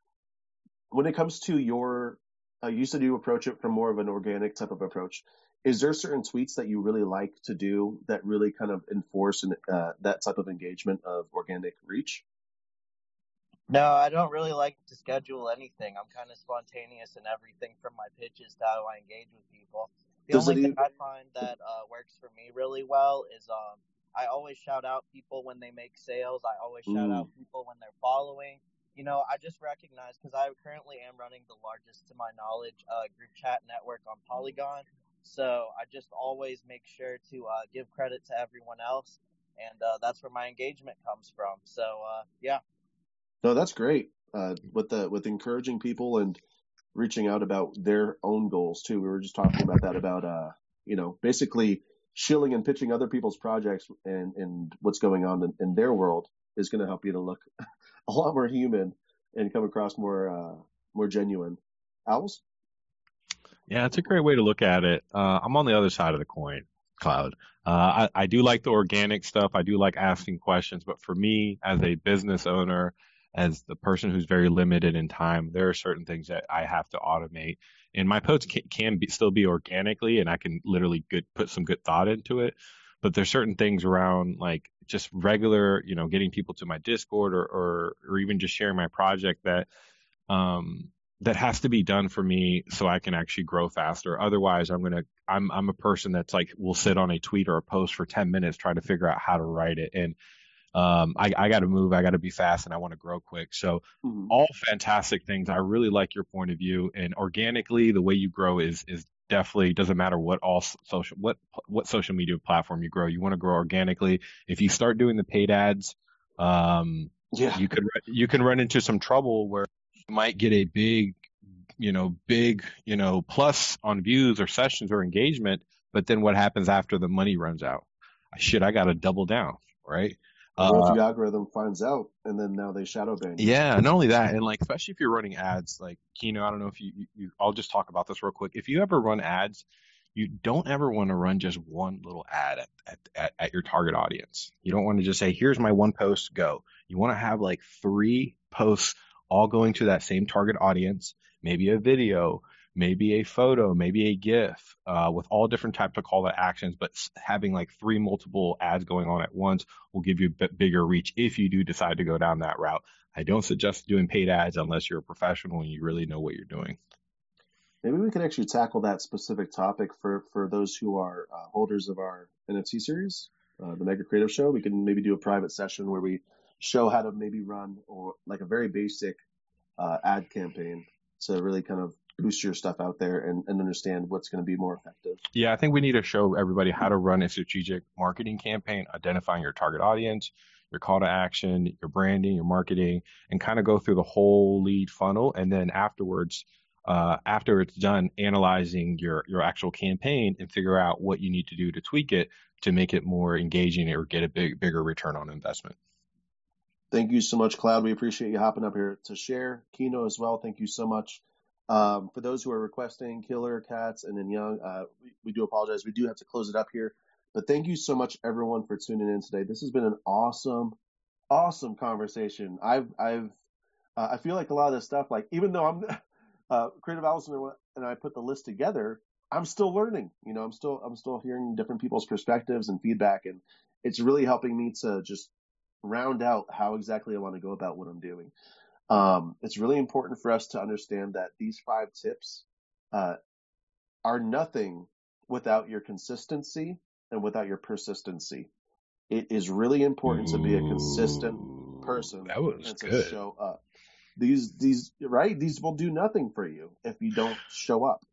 when it comes to your, uh, you said you approach it from more of an organic type of approach. Is there certain tweets that you really like to do that really kind of enforce an, uh, that type of engagement of organic reach? No, I don't really like to schedule anything. I'm kind of spontaneous in everything from my pitches to how I engage with people. The Does only thing even- I find that uh, works for me really well is um, I always shout out people when they make sales. I always shout Mm. out people when they're following. You know, I just recognize because I currently am running the largest, to my knowledge, uh, group chat network on Polygon. So I just always make sure to uh, give credit to everyone else, and uh, that's where my engagement comes from. So uh, yeah. No, that's great. Uh, with the with encouraging people and reaching out about their own goals too. We were just talking about that about uh, you know, basically shilling and pitching other people's projects and and what's going on in, in their world is going to help you to look a lot more human and come across more uh more genuine. Owls? Yeah, it's a great way to look at it. Uh, I'm on the other side of the coin, Cloud. Uh, I, I do like the organic stuff. I do like asking questions, but for me, as a business owner, as the person who's very limited in time, there are certain things that I have to automate. And my posts can, can be, still be organically, and I can literally good, put some good thought into it. But there's certain things around like just regular, you know, getting people to my Discord or, or, or even just sharing my project that, um, that has to be done for me so I can actually grow faster. Otherwise, I'm gonna I'm I'm a person that's like will sit on a tweet or a post for 10 minutes trying to figure out how to write it. And Um, I, I got to move, I got to be fast, and I want to grow quick. So, Mhm. all fantastic things. I really like your point of view, and organically, the way you grow is is definitely doesn't matter what all social what what social media platform you grow. You want to grow organically. If you start doing the paid ads, um, Yeah. you could you can run into some trouble where you might get a big you know big you know plus on views or sessions or engagement but then what happens after the money runs out shit i gotta double down right What uh, if the algorithm finds out and then now they shadow ban you? yeah not only that and like especially if you're running ads like kino i don't know if you, you, you i'll just talk about this real quick if you ever run ads you don't ever want to run just one little ad at, at, at, at your target audience. You don't want to just say, here's my one post, go. You want to have like three posts all going to that same target audience, maybe a video, maybe a photo, maybe a GIF, uh, with all different types of call to actions, but having like three multiple ads going on at once will give you a bit bigger reach if you do decide to go down that route. I don't suggest doing paid ads unless you're a professional and you really know what you're doing. Maybe we could actually tackle that specific topic for, for those who are uh, holders of our NFT series, uh, the Mega Creative Show. We can maybe do a private session where we show how to maybe run or like a very basic uh, ad campaign to really kind of boost your stuff out there and, and understand what's going to be more effective. Yeah, I think we need to show everybody how to run a strategic marketing campaign, identifying your target audience, your call to action, your branding, your marketing, and kind of go through the whole lead funnel. And then afterwards, uh, after it's done, analyzing your, your actual campaign and figure out what you need to do to tweak it to make it more engaging or get a big, bigger return on investment. Thank you so much, Cloud. We appreciate you hopping up here to share. Kino as well. Thank you so much. Um, for those who are requesting Killer Cats and then Young, uh, we, we do apologize. We do have to close it up here. But thank you so much, everyone, for tuning in today. This has been an awesome, awesome conversation. I've, I've, uh, I feel like a lot of this stuff, like even though I'm uh, Creative Allison and I put the list together, I'm still learning. You know, I'm still, I'm still hearing different people's perspectives and feedback, and it's really helping me to just round out how exactly I want to go about what I'm doing. Um, it's really important for us to understand that these five tips uh, are nothing without your consistency and without your persistency. It is really important to be a consistent person That was and to good. show up. These, these, right? These will do nothing for you if you don't show up.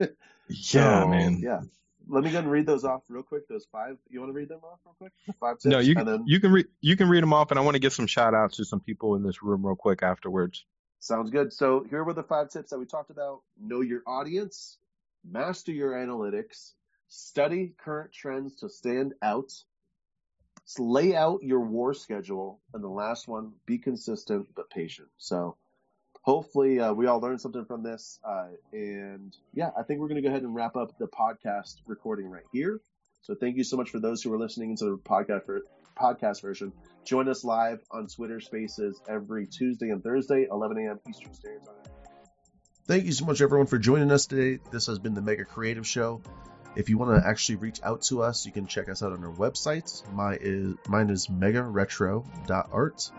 Yeah, So, man. Yeah. Let me go and read those off real quick. Those five. You want to read them off real quick? The five tips. No, you and then you can read you can read them off, and I want to give some shout outs to some people in this room real quick afterwards. Sounds good. So here were the five tips that we talked about. Know your audience, master your analytics, study current trends to stand out, lay out your war schedule, and the last one, be consistent but patient. So hopefully uh, we all learned something from this. Uh, and yeah, I think we're going to go ahead and wrap up the podcast recording right here. So thank you so much for those who are listening to the podcast ver- podcast version. Join us live on Twitter Spaces every Tuesday and Thursday, 11 a.m. Eastern Standard Time. Thank you so much, everyone, for joining us today. This has been the Mega Creative Show. If you want to actually reach out to us, you can check us out on our website. My is mine is megaretro.art,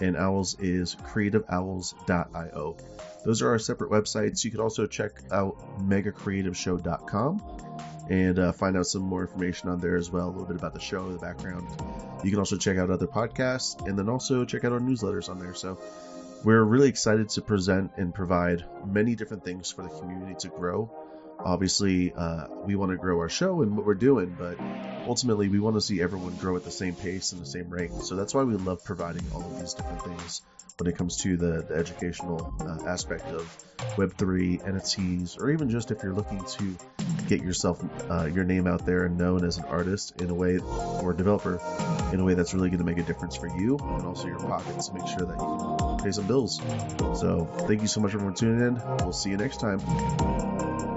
and Owls is creativeowls.io. Those are our separate websites. You can also check out megacreativeshow.com and uh, find out some more information on there as well, a little bit about the show, the background. You can also check out other podcasts and then also check out our newsletters on there. So we're really excited to present and provide many different things for the community to grow. Obviously, uh, we want to grow our show and what we're doing, but ultimately, we want to see everyone grow at the same pace and the same rate. So that's why we love providing all of these different things when it comes to the, the educational uh, aspect of Web3, NFTs, or even just if you're looking to get yourself uh, your name out there and known as an artist in a way or developer in a way that's really going to make a difference for you and also your pockets to make sure that you pay some bills. So thank you so much for tuning in. We'll see you next time.